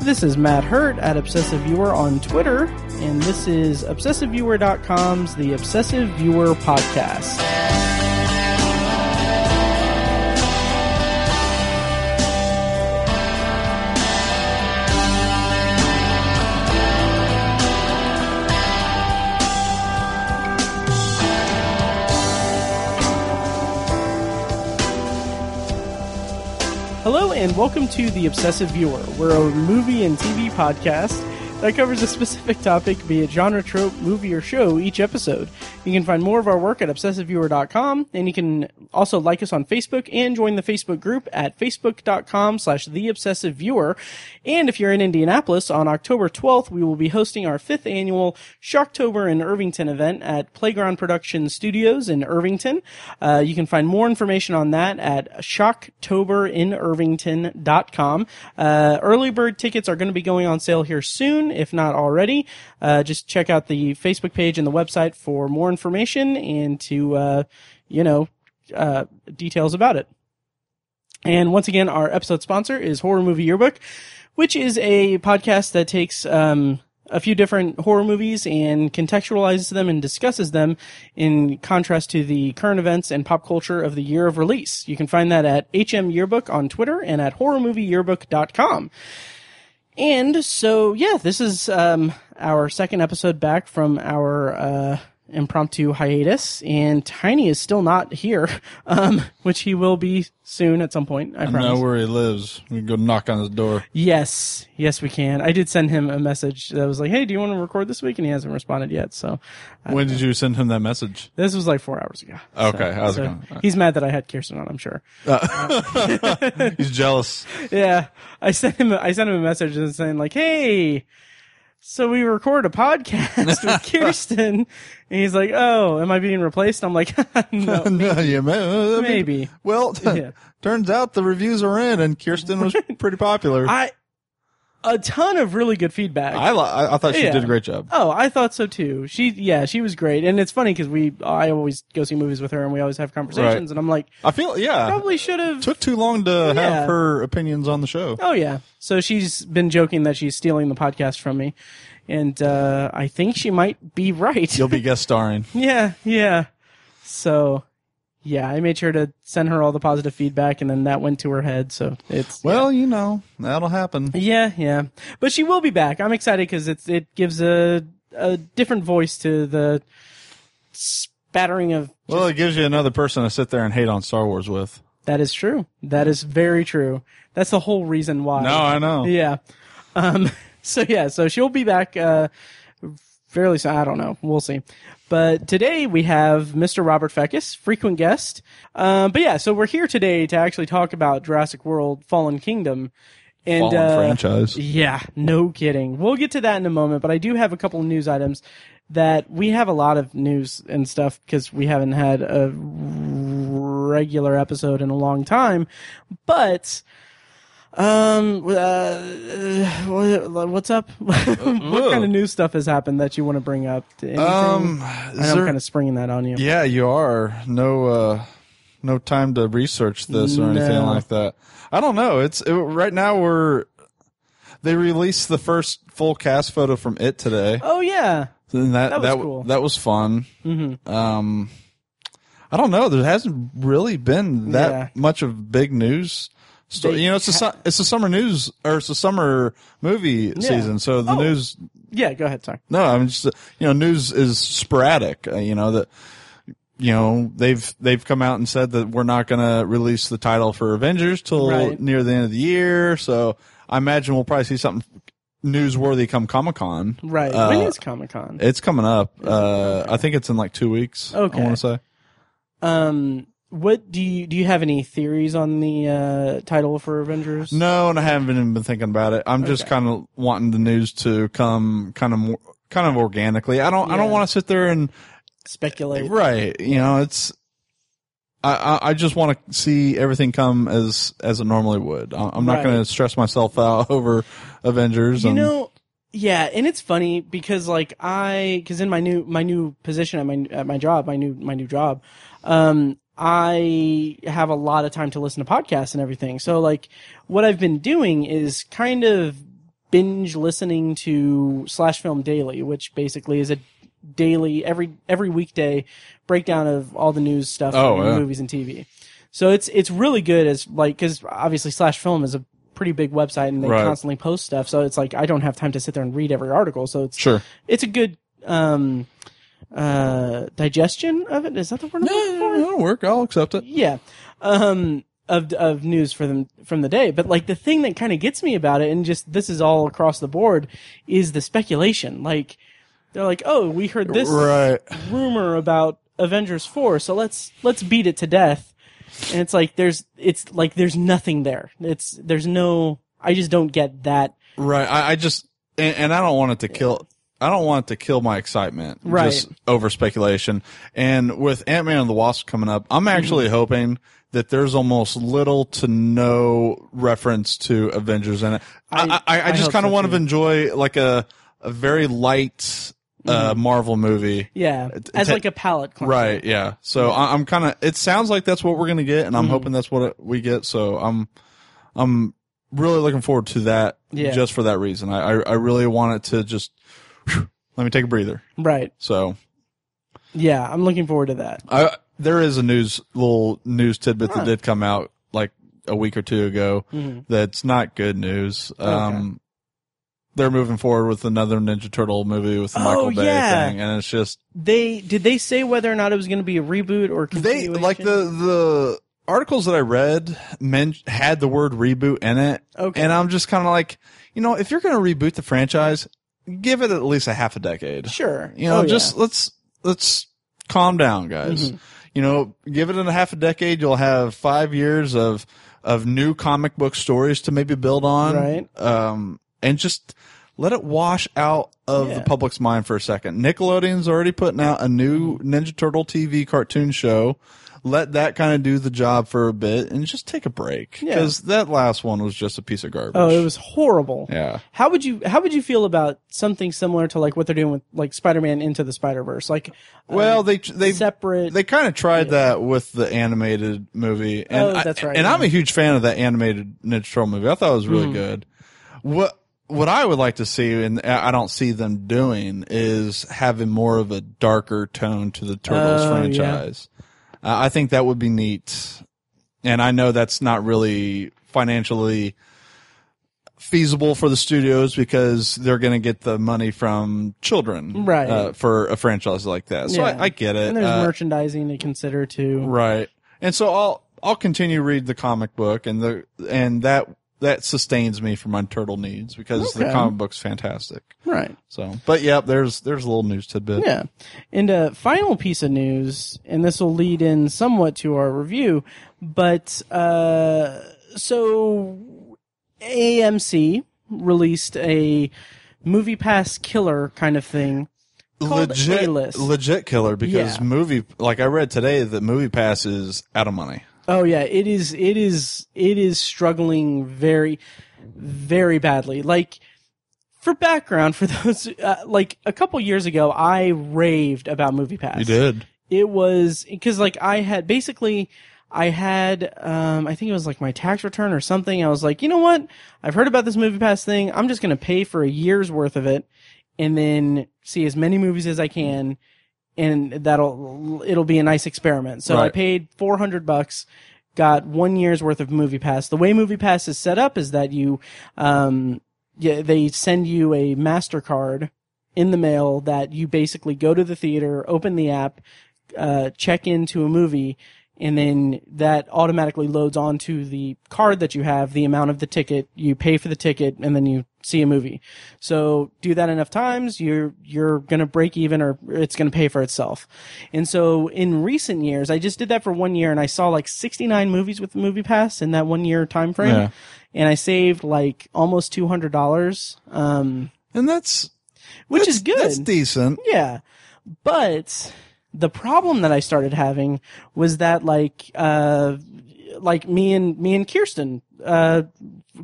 This is Matt Hurt at Obsessive Viewer on Twitter, and this is ObsessiveViewer.com's The Obsessive Viewer Podcast. Hello and welcome to The Obsessive Viewer. We're a movie and TV podcast that covers a specific topic, be it genre, trope, movie, or show, each episode. You can find more of our work at obsessiveviewer.com, and you can also like us on Facebook and join the Facebook group at facebook.com slash The Obsessive Viewer. And if you're in Indianapolis, on October 12th, we will be hosting our fifth annual Shocktober in Irvington event at Playground Production Studios in Irvington. Uh, you can find more information on that at shocktoberinirvington.com. Uh, early bird tickets are going to be going on sale here soon, if not already. Uh, just check out the Facebook page and the website for more information and to, uh, you know, uh, details about it. And once again, our episode sponsor is Horror Movie Yearbook, which is a podcast that takes um, a few different horror movies and contextualizes them and discusses them in contrast to the current events and pop culture of the year of release. You can find that at HM Yearbook on Twitter and at horrormovieyearbook.com. And so, yeah, this is um, our second episode back from our uh, impromptu hiatus, and Tiny is still not here, um, which he will be soon at some point. I, I know where he lives. We can go knock on his door. Yes, yes, we can. I did send him a message that was like, "Hey, do you want to record this week?" And he hasn't responded yet. So uh, When did you send him that message? this was like four hours ago. Okay, how's it so going? Uh, he's mad that I had Kirsten on. I'm sure. Uh, he's jealous. Yeah, I sent him. I sent him a message and saying like, "Hey." So we record a podcast with Kirsten, and he's like, "Oh, am I being replaced?" I'm like, "No, no, yeah, ma- uh, maybe." Well, Yeah. turns out the reviews are in, and Kirsten was pretty popular. I a ton of really good feedback. I, li- I, I thought she Yeah. did a great job. Oh, I thought so too. She, yeah, she was great, and it's funny because we, I always go see movies with her, and we always have conversations, Right. and I'm like, I feel yeah. probably should have. took too long to Yeah. have her opinions on the show. Oh yeah. So she's been joking that she's stealing the podcast from me, and uh, I think she might be right. You'll be guest starring. yeah, yeah. So, yeah, I made sure to send her all the positive feedback, and then that went to her head. So it's Well, you know that'll happen. Yeah, yeah. But she will be back. I'm excited because it's it gives a a different voice to the spattering of. Well, it gives you another person to sit there and hate on Star Wars with. That is true. That is very true. That's the whole reason why. No, I know. Yeah. Um. So yeah. So she'll be back. Uh. Fairly soon. I don't know. We'll see. But today we have Mr. Robert Fekkes, frequent guest. Um. But yeah. So we're here today to actually talk about Jurassic World: Fallen Kingdom. And Fallen uh, franchise. Yeah, no kidding. We'll get to that in a moment, but I do have a couple of news items that we have a lot of news and stuff because we haven't had a regular episode in a long time. But um, uh, what's up? what kind of new stuff has happened that you want to bring up? Anything? Um, I know I'm kind of springing that on you. Yeah, you are. No, uh, no time to research this or anything No. like that. I don't know. It's it, right now we're they released the first full cast photo from it today. Oh yeah, And that That was that cool. that was fun. Mm-hmm. Um, I don't know. There hasn't really been that Yeah. much of big news. So, you know, it's a su- it's a summer news or it's a summer movie season. So the Oh. news yeah. Go ahead. Sorry. no, I'm just you know news is sporadic. Uh, you know that you know they've they've come out and said that we're not going to release the title for Avengers till Right. near the end of the year. So I imagine we'll probably see something newsworthy come Comic Con. Right. Uh, when is Comic Con? It's coming up. Uh, I think it's in like two weeks. Okay. I want to say. Um, what do you do? You have any theories on the uh, title for Avengers? No, and I haven't even been thinking about it. I'm just Okay. kind of wanting the news to come kind of more, kind of organically. I don't I don't Yeah. want to sit there and Speculate. Right. You know, it's. I, I, I just want to see everything come as as it normally would. I- I'm not Right. going to stress myself out over Avengers. You and, know, yeah, and it's funny because like I, because in my new my new position at my at my job, my new my new job, um, I have a lot of time to listen to podcasts and everything. So like, what I've been doing is kind of binge listening to Slash Film Daily, which basically is a daily every every weekday breakdown of all the news stuff Oh, yeah. movies and TV. So it's it's really good as like because obviously Slash Film is a pretty big website and they Right. constantly post stuff. So it's like I don't have time to sit there and read every article. So it's Sure. it's a good um uh digestion of it. Is that the word? For? That'll work. I'll accept it. yeah um of of news for them from the day but like the thing that kind of gets me about it and just this is all across the board is the speculation like they're like oh we heard this Right. rumor about avengers 4 so let's let's beat it to death and it's like there's it's like there's nothing there it's there's no i just don't get that Right. I, I just and, and I don't want it to kill. I don't want to kill my excitement. Right. Just over speculation. And with Ant Man and the Wasp coming up, I'm actually Mm-hmm. hoping that there's almost little to no reference to Avengers in it. I, I- I, I, just kind of so, want too. to enjoy like a a very light uh, Marvel movie. yeah as like a palette cleanser. Right. Yeah. So I, I'm kind of. It sounds like that's what we're gonna get, and I'm Mm-hmm. hoping that's what it, we get. So I'm, I'm really looking forward to that. Yeah. Just for that reason, I, I, I really want it to just let me take a breather. right So yeah i'm looking forward to that I there is a news little news tidbit Huh. that did come out like a week or two ago. Mhm. That's not good news. Um, they're moving forward with another Ninja Turtle movie with the Oh, Michael Bay yeah. thing, and it's just they did they say whether or not it was going to be a reboot or they continuation? like the the articles that I read men had the word reboot in it, Okay. and I'm just kind of like, you know, if you're going to reboot the franchise, give it at least a half a decade. Sure. You know, Oh, just yeah. let's let's calm down, guys. Mm-hmm. You know, give it a half a decade. You'll have five years of of new comic book stories to maybe build on, Right. Um, and just let it wash out of Yeah. the public's mind for a second. Nickelodeon's already putting out a new Ninja Turtle TV cartoon show. Let that kind of do the job for a bit and just take a break Yeah. because that last one was just a piece of garbage. Oh, it was horrible. yeah. How would you How would you feel about something similar to like what they're doing with like Spider-Man into the Spider-Verse? Like, uh, Well, they they separate. They kind of tried that with the animated movie, and Oh, I- that's right, And yeah. I'm a huge fan of that animated Ninja Turtle movie. I thought it was really hmm. good. What what I would like to see, and I don't see them doing, is having more of a darker tone to the Turtles Oh, yeah. Uh, I think that would be neat, and I know that's not really financially feasible for the studios because they're going to get the money from children, Right. Uh, for a franchise like that. So Yeah. I, I get it. and there's Uh, merchandising to consider too. Right. And so I'll I'll continue to read the comic book and the and that that sustains me for my turtle needs because the comic book's fantastic. Right. So, but yeah, there's there's a little news tidbit. Yeah. And a final piece of news, and this will lead in somewhat to our review, but uh, so AMC released a movie pass killer kind of thing. legit A-list. legit killer because Yeah. movie like I read today that movie pass is out of money. Oh yeah, it is. It is. It is struggling very, very badly. Like for background, for those uh, like a couple years ago, I raved about MoviePass. You did. It was because like I had basically. I had, um, I think it was like my tax return or something. I was like, you know what? I've heard about this movie pass thing. I'm just going to pay for a year's worth of it and then see as many movies as I can. And that'll, it'll be a nice experiment. So I paid 400 bucks, got one year's worth of movie pass. The way movie pass is set up is that you, um, yeah, they send you a MasterCard in the mail that you basically go to the theater, open the app, uh, check into a movie, and then that automatically loads onto the card that you have the amount of the ticket. You pay for the ticket, and then you see a movie. So do that enough times, you're you're gonna break even, or it's gonna pay for itself. And so in recent years, I just did that for one year, and I saw like 69 movies with the Movie Pass in that one year time frame, Yeah. and I saved like almost two hundred dollars. Um, And that's which that's- is good. That's decent. Yeah. But the problem that I started having was that like uh like me and me and Kirsten uh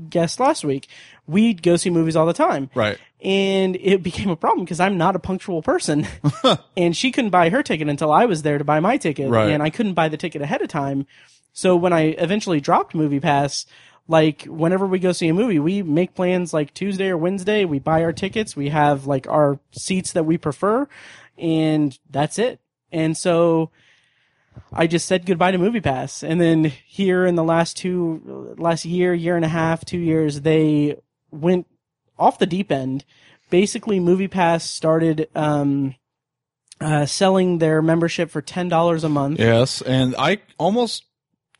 guest last week, we'd go see movies all the time. Right. And it became a problem because I'm not a punctual person. and she couldn't buy her ticket until I was there to buy my ticket. Right. And I couldn't buy the ticket ahead of time. So when I eventually dropped Movie Pass, like whenever we go see a movie, we make plans like Tuesday or Wednesday. We buy our tickets. We have like our seats that we prefer, and that's it. And so I just said goodbye to MoviePass. And then here in the last two, last year, year and a half, two years, they went off the deep end. Basically, MoviePass started um, uh, selling their membership for ten dollars a month. Yes, and I almost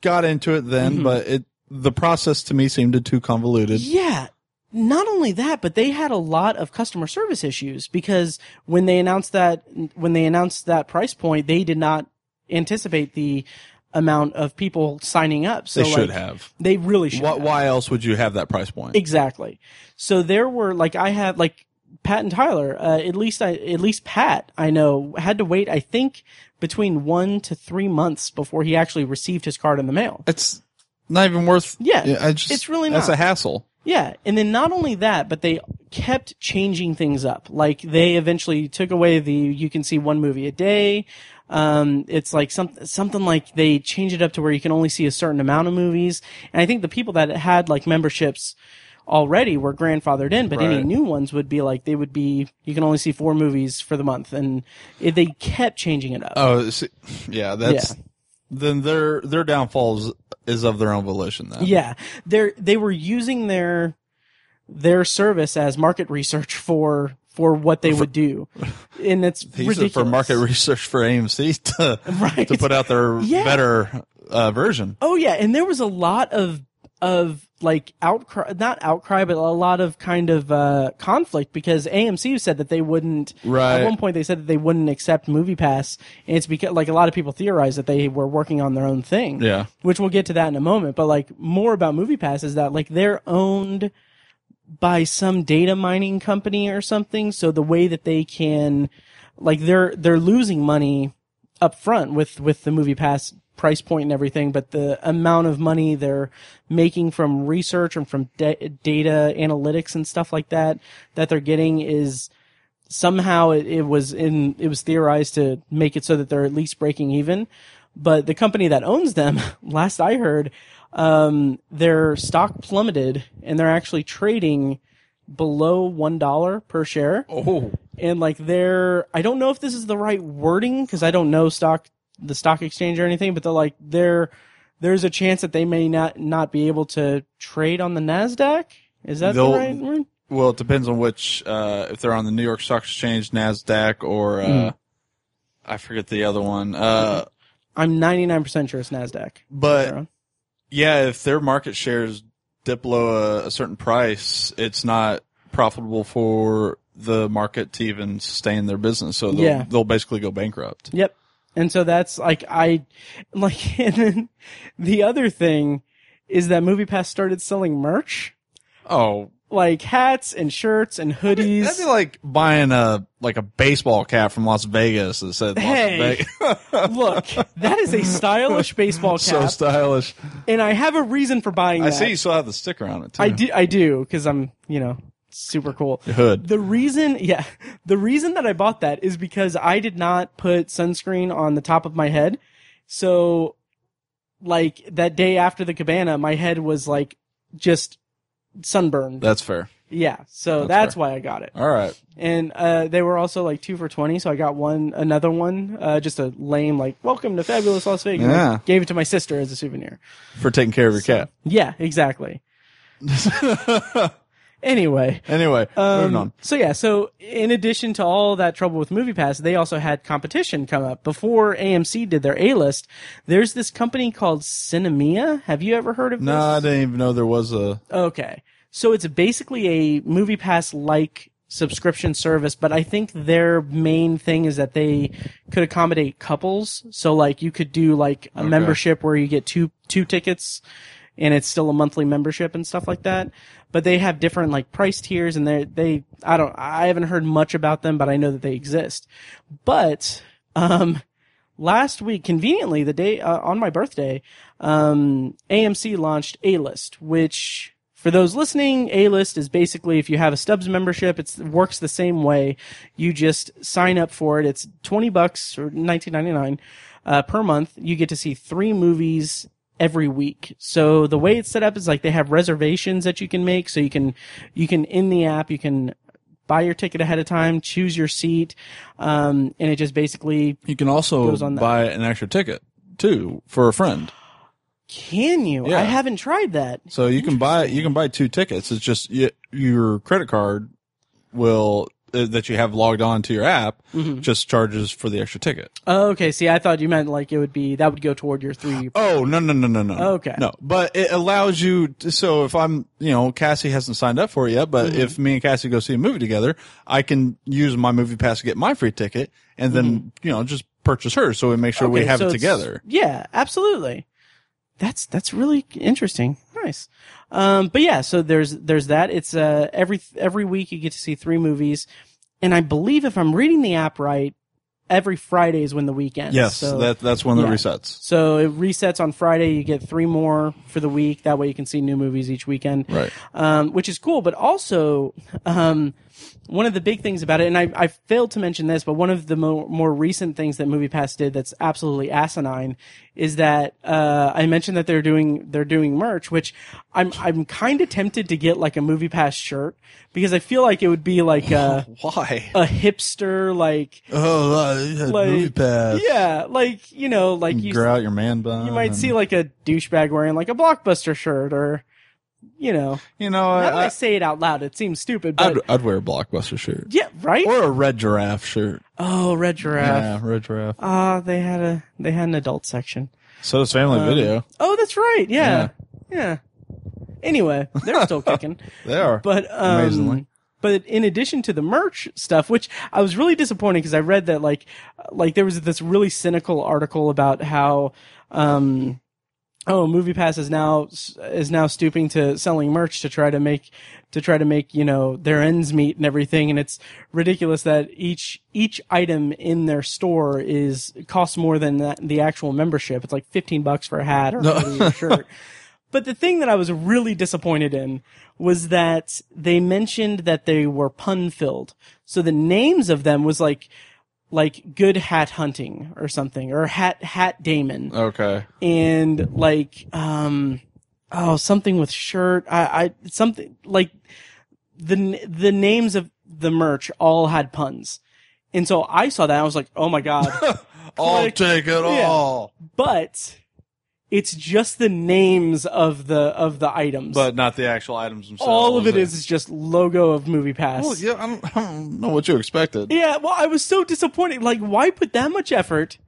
got into it then, Mhm. but it the process to me seemed too convoluted. Yeah. Not only that, but they had a lot of customer service issues because when they announced that when they announced that price point, they did not anticipate the amount of people signing up. So they should like, have. They really should. Why, have. why else would you have that price point? Exactly. So there were like I had like Pat and Tyler. Uh, at least I at least Pat I know had to wait. I think between one to three months before he actually received his card in the mail. It's not even worth. Yeah, just, it's really That's a hassle. Yeah, and then not only that, but they kept changing things up. Like they eventually took away the you can see one movie a day. Um, it's like some, something like they change it up to where you can only see a certain amount of movies. And I think the people that had like memberships already were grandfathered in, but any new ones would be like they would be you can only see four movies for the month, and it, they kept changing it up. Oh, see, yeah. That's Yeah. then their their downfall is, is of their own volition. Then Yeah, they they were using their their service as market research for for what they would do, and it's These ridiculous. are for market research for AMC to Right. to put out their Yeah. better uh, version. Oh yeah, and there was a lot of of like outcry, not outcry, but a lot of kind of uh, conflict because AMC said that they wouldn't. Right. At one point, they said that they wouldn't accept Movie Pass, and it's because like a lot of people theorized that they were working on their own thing. Yeah. Which we'll get to that in a moment. But like more about Movie Pass is that like they're owned by some data mining company or something. So the way that they can, like they're they're losing money up front with with the movie pass price point and everything, but the amount of money they're making from research and from da- data analytics and stuff like that that they're getting is somehow it, it was in it was theorized to make it so that they're at least breaking even. But the company that owns them, last I heard, um, their stock plummeted and they're actually trading below one dollar per share Oh, and like they're I don't know if this is the right wording because I don't know stock the stock exchange or anything, but they're like they're there's a chance that they may not not be able to trade on the Nasdaq. Is that They'll- the right word? well, it depends on which. Uh, if they're on the New York Stock Exchange, Nasdaq, or uh, Hmm. I forget the other one. Uh, I'm 99% sure it's Nasdaq. but yeah, if their market shares dip below a, a certain price, it's not profitable for the market to even sustain their business. So they'll, Yeah. they'll basically go bankrupt. Yep. And so that's like I like and then the other thing is that MoviePass started selling merch, Oh, like hats and shirts and hoodies. that'd be like buying a like a baseball cap from Las Vegas that said Las Hey. Vegas. Look, that is a stylish baseball cap, so stylish. and I have a reason for buying I that. see you still have the sticker on it too. I do. I do because I'm, you know, super cool. Your hood. The reason, yeah, the reason that I bought that is because I did not put sunscreen on the top of my head. So, like that day after the cabana, my head was like just sunburned. That's fair. yeah, so That's that's, why I got it. All right. And uh, they were also like two for twenty, so I got one, another one, uh, just a lame like "Welcome to Fabulous Las Vegas." Yeah. I gave it to my sister as a souvenir. For taking care of your cat. Yeah, exactly. Anyway, Anyway, moving um, on. So yeah, so in addition to all that trouble with MoviePass, they also had competition come up before AMC did their A list. There's this company called Sinemia. Have you ever heard of No, I didn't even know there was a. Okay, so it's basically a MoviePass like subscription service, but I think their main thing is that they could accommodate couples. So like you could do like a Okay. membership where you get two two tickets and it's still a monthly membership and stuff like that. But they have different like price tiers and they they I don't I haven't heard much about them, but I know that they exist. But um last week conveniently the day uh, on my birthday um AMC launched A-List which for those listening, A-List is basically if you have a Stubs membership, it works the same way. You just sign up for it. It's 20 bucks or 19.99 uh, per month. You get to see three movies every week. So the way it's set up is like they have reservations that you can make. So you can, you can in the app, you can buy your ticket ahead of time, choose your seat. Um, and it just basically, You can also Goes on that. buy an extra ticket too for a friend. can you? Yeah. I haven't tried that. So you can buy you can buy two tickets. It's just y your credit card will that you have logged on to your app Mm-hmm. just charges for the extra ticket. Oh, okay. See, I thought you meant like it would be, that would go toward your three. Oh no no no no no. Okay. No, but it allows you. To, so if I'm, you know, Cassie hasn't signed up for it yet, but Mm-hmm. if me and Cassie go see a movie together, I can use my movie pass to get my free ticket, and then you know just purchase hers, so we make sure we Mm-hmm. Have so it together. Yeah, absolutely. That's that's really interesting. Nice. Um, but yeah, so there's there's that. It's uh every every week you get to see three movies, and I believe if I'm reading the app right, every Friday is when the weekend. Yes, So, that that's when the yeah. resets. so it resets on Friday. You get three more for the week. That way you can see new movies each weekend. Right. Um, which is cool, but also, um, one of the big things about it, and I, I failed to mention this, but one of the more, more recent things that MoviePass did that's absolutely asinine is that uh, I mentioned that they're doing they're doing merch, which I'm I'm kind of tempted to get like a MoviePass shirt because I feel like it would be like a Why? a hipster like Oh, uh, like movie pass. yeah like you know like you grow out your man bun. you might see like a douchebag wearing like a blockbuster shirt or you know You know, now that I I, say it out loud it seems stupid but I'd, I'd wear a blockbuster shirt yeah right or a red giraffe shirt. oh red giraffe Yeah, red giraffe. Ah, they had a they had an adult section. So does Family Um, Video. Oh, that's right. Yeah, yeah. Anyway, they're still kicking, They are. but um, Amazingly. but in addition to the merch stuff, which I was really disappointed because I read that like like there was this really cynical article about how um oh MoviePass is now is now stooping to selling merch to try to make to try to make you know their ends meet and everything. And it's ridiculous that each each item in their store is costs more than that, the actual membership. It's like 15 bucks for a hat or a shirt. But the thing that I was really disappointed in was that they mentioned that they were pun filled. So the names of them was like, like good hat hunting or something, or hat, hat Damon. Okay. And like, um, oh, something with shirt. I, I, something like the, the names of the merch all had puns. And so I saw that. I was like, oh my God. I'll Click. take it Yeah. all. but it's just the names of the, of the items. But not the actual items themselves. all of it is is just logo of movie pass Well, yeah, I don't, I don't know what you expected. yeah well i was so disappointed like why put that much effort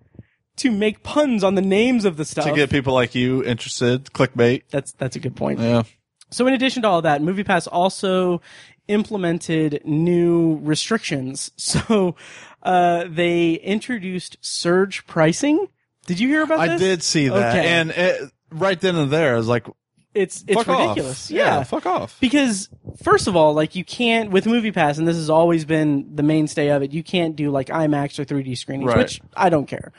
to make puns on the names of the stuff To get people like you interested, clickbait. that's that's a good point Yeah. so in addition to all that movie pass also implemented new restrictions so uh they introduced surge pricing did you hear about that? I this did see that. Okay. And it, right then and there, I was like, it's it's fuck ridiculous off. yeah Fuck off. because first of all, like you can't with MoviePass, and this has always been the mainstay of it. You can't do like IMAX or 3D screenings, Right. which I don't care.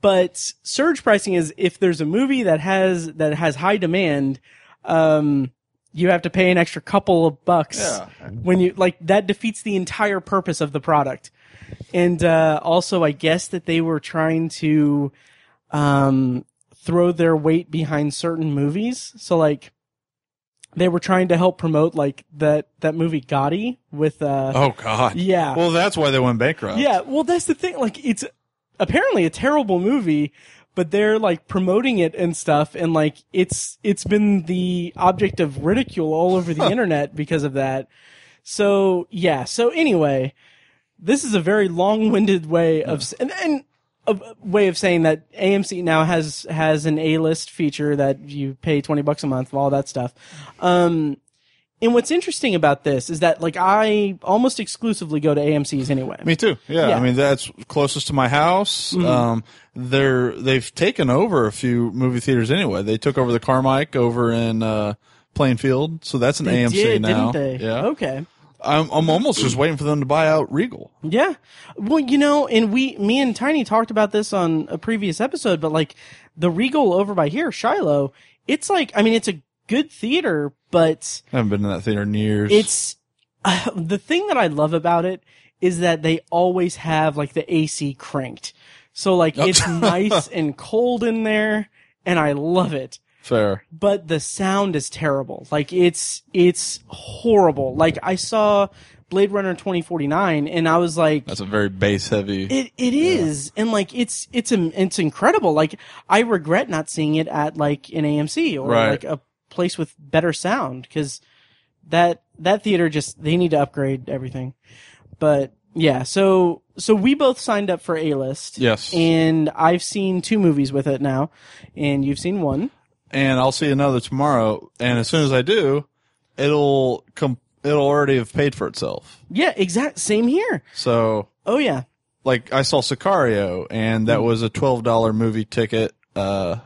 But surge pricing is if there's a movie that has that has high demand, um, you have to pay an extra couple of bucks Yeah. when you like that defeats the entire purpose of the product. And uh, also, I guess that they were trying to um, throw their weight behind certain movies. So like they were trying to help promote like that that movie Gotti with uh Oh, God. yeah. Well, that's why they went bankrupt. yeah, well that's the thing like it's apparently a terrible movie but they're like promoting it and stuff and like it's it's been the object of ridicule all over the internet because of that. So, yeah. So anyway, this is a very long-winded way of and, and a way of saying that AMC now has has an A-list feature that you pay 20 bucks a month all that stuff. Um and what's interesting about this is that like I almost exclusively go to AMC's anyway. Me too. Yeah, Yeah. I mean that's closest to my house. Um, they're they've taken over a few movie theaters anyway. They took over the Carmike over in uh, Plainfield, so that's an They AMC did, now. Yeah, Okay. I'm I'm almost just waiting for them to buy out Regal. Yeah. Well, you know, and we, me and Tiny talked about this on a previous episode, but like the Regal over by here, Shiloh, it's like, I mean, it's a good theater, but I haven't been in that theater in years. it's, uh, the thing that I love about it is that they always have like the AC cranked. So like it's nice and cold in there and I love it. Fair. But the sound is terrible. Like it's it's horrible. Like I saw Blade Runner 2049 and I was like That's a very bass heavy. it it is, and like it's it's it's incredible. Like I regret not seeing it at like an AMC or Right. like a place with better sound because that that theater just they need to upgrade everything. But yeah, so so we both signed up for A List. Yes. and I've seen two movies with it now, and you've seen one. And I'll see another tomorrow. And as soon as I do, it'll come. It'll already have paid for itself. Yeah, exact same here. So, Oh yeah, like, I saw Sicario, and that was a twelve dollar movie ticket. Uh,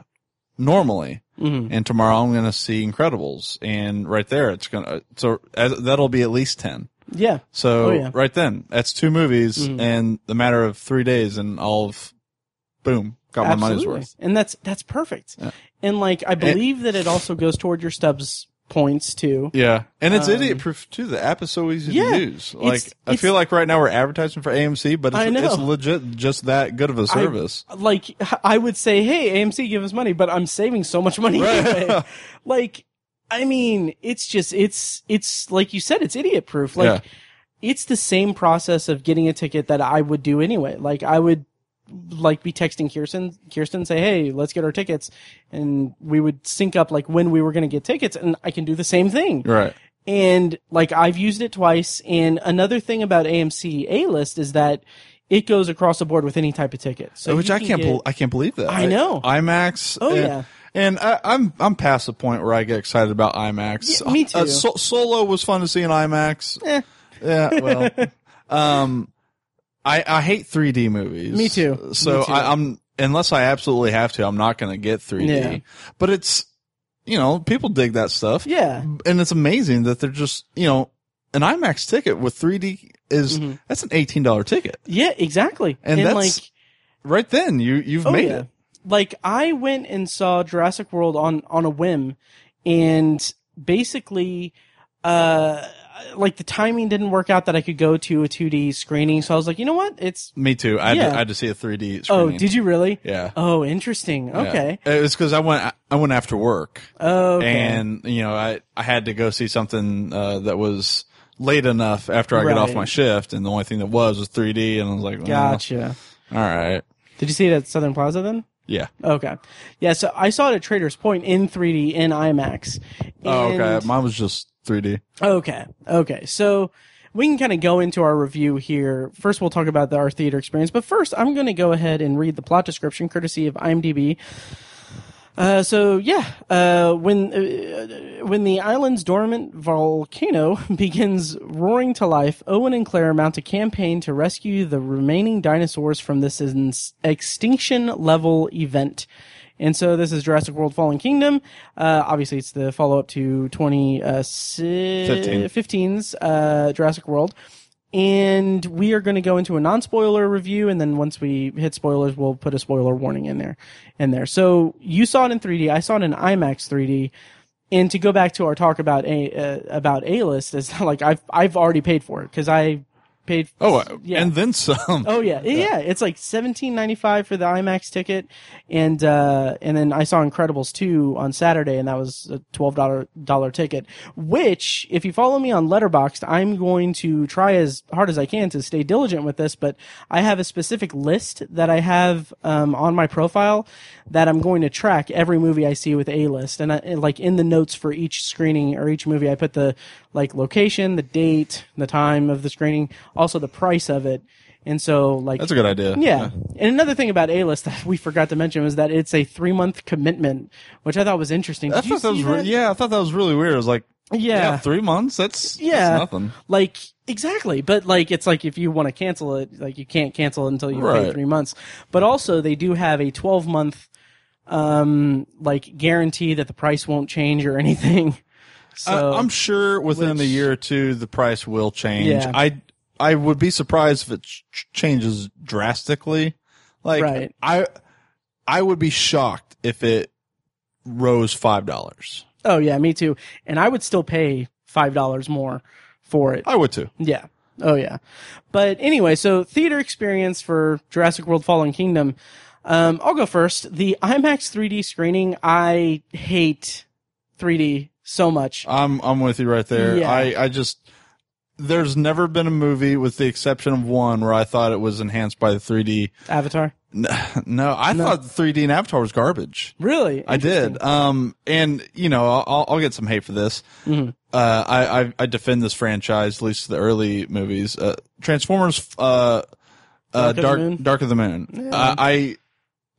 normally, Mhm. and tomorrow I'm going to see Incredibles, and right there it's gonna. So as, that'll be at least ten. yeah. So Oh, yeah. right then, that's two movies Mhm. in the matter of three days, and I'll boom, got my money's Absolutely. worth. And that's that's perfect. Yeah. And like I believe that it also goes toward your stubs points too. Yeah, and it's Um, idiot proof too. The app is so easy Yeah, to use. Like it's- I it's- feel like right now we're advertising for AMC, but it's, it's legit just that good of a service. Like I would say, hey, AMC, give us money, but I'm saving so much money Right. anyway. like, I mean, it's just it's it's like you said, it's idiot proof. Like Yeah. it's the same process of getting a ticket that I would do anyway. Like I would like be texting Kirsten, Kirsten say, Hey, let's get our tickets. And we would sync up like when we were going to get tickets and I can do the same thing. right. And like I've used it twice. And another thing about AMC A list is that it goes across the board with any type of ticket. So Which you I can can't. get- bel I can't believe that. I know. IMAX. Oh, and, yeah. And I, I'm I'm past the point where I get excited about IMAX. Yeah, me too. Uh, so, Solo was fun to see in IMAX. Eh. Yeah. Well. um, I I hate 3D movies. Me too. So Me too. I, I'm unless I absolutely have to, I'm not going to get 3D. Yeah. But it's you know people dig that stuff. Yeah. and it's amazing that they're just you know an IMAX ticket with 3D is Mhm. that's an eighteen dollar ticket. Yeah, exactly. And that's like, Right then, you you've oh made yeah. it. Like I went and saw Jurassic World on, on a whim and basically, uh, like the timing didn't work out that I could go to a 2D screening. So I was like, you know what? It's, Me too. I, had, to, I had to see a 3D. oh, did you really? Yeah. Oh, interesting. Yeah. Okay. It was because I went I went after work Oh, okay. and you know I I had to go see something uh, that was late enough after I got off my shift, and the only thing that was was 3D, and I was like, well, gotcha. all right, Did you see it at Southern Plaza then? yeah. Okay. Yeah. So I saw it at Trader's Point in 3D in IMAX. Oh, okay. Mine was just 3D. Okay. Okay. So we can kind of go into our review here. First, we'll talk about the, our theater experience, but first, I'm going to go ahead and read the plot description courtesy of IMDb. Uh, so yeah, uh, when uh, when the island's dormant volcano begins roaring to life, Owen and Claire mount a campaign to rescue the remaining dinosaurs from this extinction level event. And so this is Jurassic World Fallen Kingdom. Uh, obviously it's the follow up to 2015's, uh, Jurassic World. And we are going to go into a non-spoiler review, and then once we hit spoilers, we'll put a spoiler warning in there. In there. So you saw it in 3D. I saw it in IMAX 3D. And to go back to our talk about a uh, about A list is like I've I've already paid for it because I paid. Oh, yeah. and then some. Oh yeah. yeah, It's like seventeen ninety five for the IMAX ticket, and uh, and then I saw Incredibles two on Saturday, and that was a twelve dollar dollar ticket. Which, if you follow me on Letterboxd, I'm going to try as hard as I can to stay diligent with this. But I have a specific list that I have um, on my profile that I'm going to track every movie I see with A list, and, I, and like in the notes for each screening or each movie, I put the like location, the date, the time of the screening, also the price of it. And so, like, That's a good idea. yeah. And another thing about A list that we forgot to mention was that it's a three month commitment, which I thought was interesting. I Did you thought that see was re- yeah. I thought that was really weird. I was like, Yeah. yeah, three months. That's Yeah. that's nothing. Like exactly, but like it's like if you want to cancel it, like you can't cancel it until you pay Right. three months. But also they do have a twelve month, um, like guarantee that the price won't change or anything. So I, I'm sure within which- a year or two the price will change. Yeah. I I would be surprised if it ch- changes drastically. Like Right. I I would be shocked if it rose five dollars. oh yeah, me too. And I would still pay five dollars more for it. I would too. Yeah. Oh yeah. But anyway, so theater experience for Jurassic World Fallen Kingdom. Um, I'll go first. The IMAX 3D screening, I hate 3D so much. I'm I'm with you right there. Yeah. I I just there's never been a movie with the exception of one where I thought it was enhanced by the 3D. Avatar. No, I thought the 3D and Avatar was garbage. Really? I did. Um, and you know, I'll, I'll get some hate for this. Mm-hmm. Uh, I, I I defend this franchise, at least the early movies. Uh, Transformers. Uh, uh, Dark of the Dark Moon? Dark of the Moon. Uh, I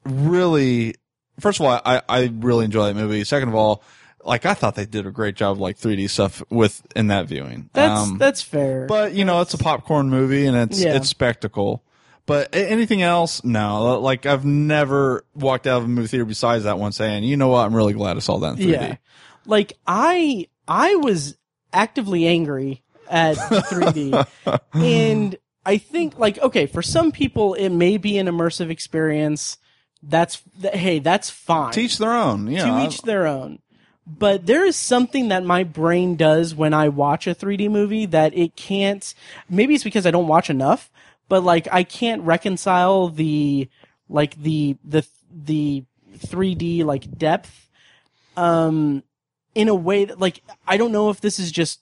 really, first of all, I I really enjoy that movie. Second of all, like I thought they did a great job, of, like 3D stuff with in that viewing. That's Um, that's fair. but you know, it's a popcorn movie and it's Yeah. it's spectacle. But anything else, no. Like I've never walked out of a movie theater besides that one saying, you know what, I'm really glad I saw that in 3D. yeah, like I I was actively angry at 3D, and I think like okay, for some people it may be an immersive experience. That's hey, that's fine. Teach their own. Yeah. to each their own. But there is something that my brain does when I watch a 3D movie that it can't. Maybe it's because I don't watch enough, but like I can't reconcile the like the the the 3D like depth um in a way that like I don't know if this is just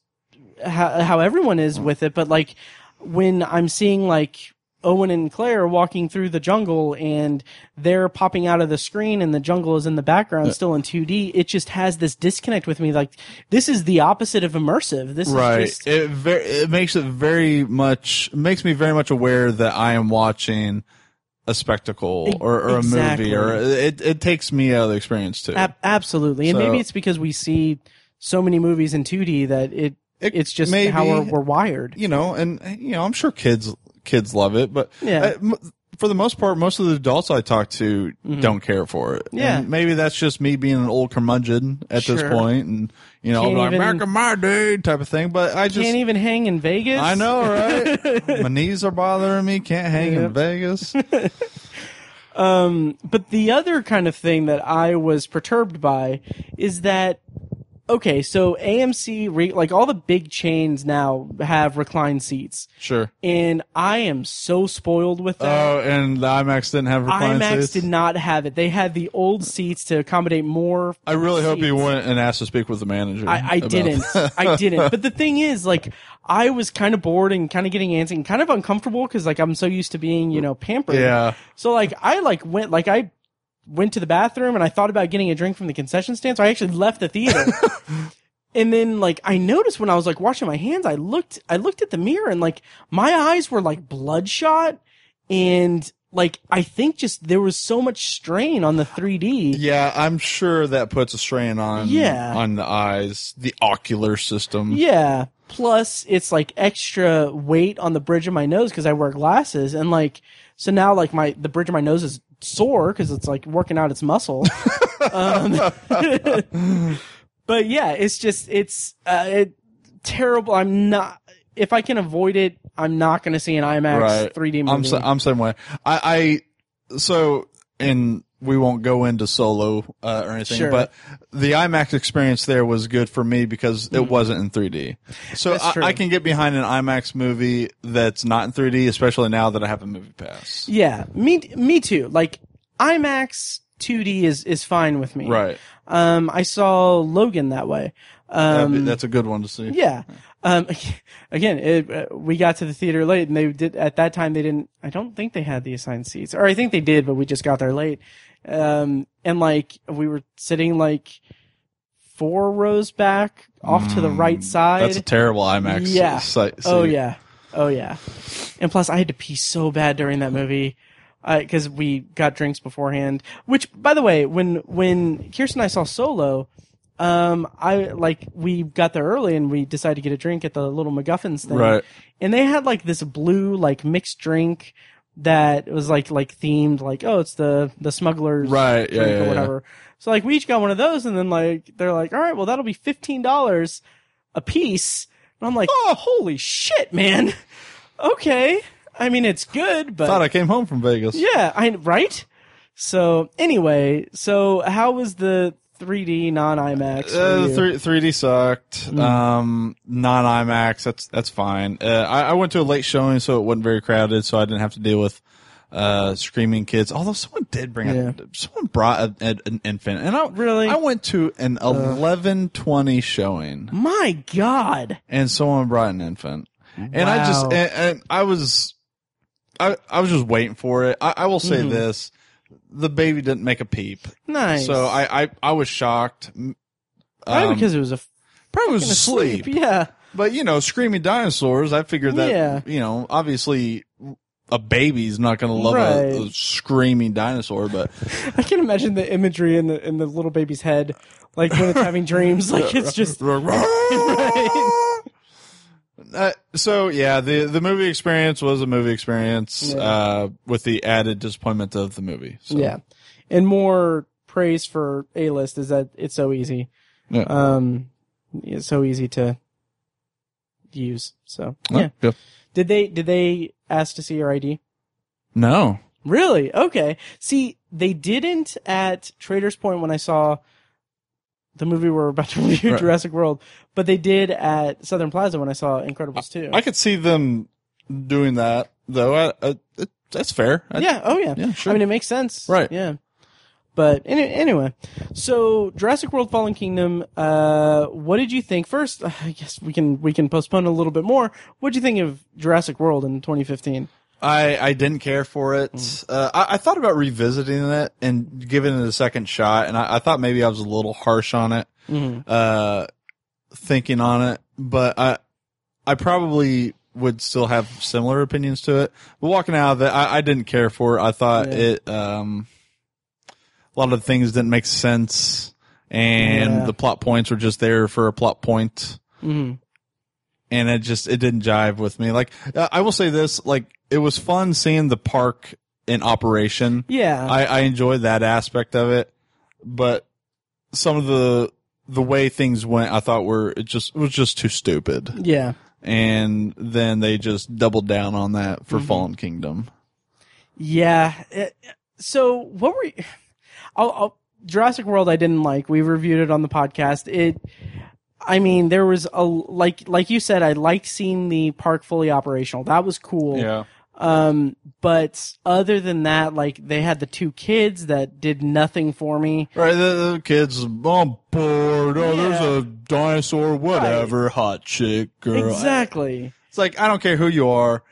how, how everyone is with it, but like when I'm seeing like Owen and Claire walking through the jungle and they're popping out of the screen and the jungle is in the background still in 2D, it just has this disconnect with me. Like this is the opposite of immersive. This Right. is just It very it makes it very much makes me very much aware that I am watching a spectacle or, or a movie or it it takes me out of the experience too. ab- absolutely. And maybe it's because we see so many movies in 2D that it, It it's just may how we're, we're wired. you know, and you know, I'm sure kids kids love it, but Yeah. uh, for the most part, most of the adults I talk to don't care for it. Mm-hmm. Yeah. And maybe that's just me being an old curmudgeon at this point, and you know, Can't like even- back in my day type of thing. But I just, Can't even hang in Vegas. I know, right? my knees are bothering me. Can't hang in Vegas. Um, but the other kind of thing that I was perturbed by is that okay, so AMC like all the big chains now have reclined seats, Sure. and I am so spoiled with that. Oh, and the IMAX didn't have recline IMAX seats. did not have it. They had the old seats to accommodate more. I really hope you went and asked to speak with the manager. I, I didn't. I didn't. But the thing is, like, I was kind of bored and kind of getting antsy and kind of uncomfortable because, like, I'm so used to being, you know, pampered. Yeah. So, like, I like went, like, I went to the bathroom and I thought about getting a drink from the concession stand. So I actually left the theater. and then, like, I noticed when I was like washing my hands, I looked, I looked at the mirror and like my eyes were like bloodshot and. Like I think just there was so much strain on the 3D. Yeah, I'm sure that puts a strain on Yeah. on the eyes, the ocular system. Yeah. Plus, it's like extra weight on the bridge of my nose because I wear glasses, and like so now like my the bridge of my nose is sore because it's like working out its muscle. um, but yeah, it's just it's uh, it, terrible. I'm not if I can avoid it, I'm not going to see an IMAX Right. 3D movie. I'm sa- I'm same way. I, I so and we won't go into solo uh, or anything, Sure. but the IMAX experience there was good for me because it wasn't in 3D. So Mm. I. I can get behind an IMAX movie that's not in 3D, especially now that I have a movie pass. yeah, me me too. Like IMAX 2D is is fine with me. Right. Um, I saw Logan that way. That'd be- Um, that's a good one to see. Yeah. Um, again, it, uh, we got to the theater late and they did, at that time they didn't, I don't think they had the assigned seats or I think they did, but we just got there late. Um, and like we were sitting like four rows back off to the right side. Mm, That's a terrible IMAX. Yeah. Site, Oh yeah. Oh yeah. And plus I had to pee so bad during that movie. Uh, cause we got drinks beforehand, which by the way, when, when Kirsten and I saw Solo, um, I like, we got there early and we decided to get a drink at the little MacGuffins thing. Right. And they had like this blue, like mixed drink that was like, like themed, like, oh, it's the, the smuggler's Right, yeah, drink yeah, or yeah. whatever. So like we each got one of those and then like, they're like, all right, well, that'll be $15 a piece. And I'm like, oh, oh holy shit, man. okay. I mean, it's good, but Thought I came home from Vegas. yeah, I right. So anyway, so how was the 3D non IMAX? Uh, three, 3D sucked. Mm. Um, non IMAX. That's that's fine. Uh, I, I went to a late showing, so it wasn't very crowded, so I didn't have to deal with uh, screaming kids. Although someone did bring Yeah. a, someone brought a, a- an infant, and I Really? I went to an eleven twenty showing, My God. and someone brought an infant, and I just and, and I was, I I was just waiting for it. I, I will say Mhm. this: the baby didn't make a peep, Nice. so I I, I was shocked. Um, Probably because it was a probably was fucking asleep. Yeah. But you know, screaming dinosaurs. I figured that Yeah. you know, obviously, a baby's not going to love a, a screaming dinosaur. But I can imagine the imagery in the in the little baby's head, like when it's having dreams. Like it's just right. Uh, so yeah, the the movie experience was a movie experience Yeah. uh, with the added disappointment of the movie. So, Yeah, and more praise for A list is that it's so easy. Yeah. Um, it's so easy to use. So Uh, yeah. yeah. Did they did they ask to see your ID? No. Really? Okay. See, they didn't at Trader's Point when I saw the movie we're about to review, Right. Jurassic World, but they did at Southern Plaza when I saw Incredibles 2. I could see them doing that though. I, I, it, that's fair. Yeah, oh yeah. Yeah, sure. I mean, it makes sense. Right. Yeah. But any, anyway, so Jurassic World Fallen Kingdom, uh, what did you think? First, I guess we can, we can postpone a little bit more. What did you think of Jurassic World in 2015? I, I didn't care for it. Mm. Uh, I, I thought about revisiting it and giving it a second shot, and I, I thought maybe I was a little harsh on it, Mm-hmm. uh, thinking on it, but I, I probably would still have similar opinions to it. But walking out of it, I, I didn't care for it. I thought Yeah. it, um, a lot of things didn't make sense, and Yeah. the plot points were just there for a plot point Mm-hmm. and it just it didn't jive with me. Like I will say this, like it was fun seeing the park in operation. Yeah. I, I enjoyed that aspect of it, but some of the the way things went, I thought were it just it was just too stupid. yeah. And then they just doubled down on that for Mhm. Fallen Kingdom. Yeah. It- so what were you, I'll, I'll, Jurassic World I didn't like. We reviewed it on the podcast. It I mean, there was a like like you said I liked seeing the park fully operational. That was cool. Yeah, Um but other than that like they had the two kids that did nothing for me. right. The, the kids on board. Oh, there's a dinosaur. Whatever, hot chick girl. Exactly. It's like I don't care who you are.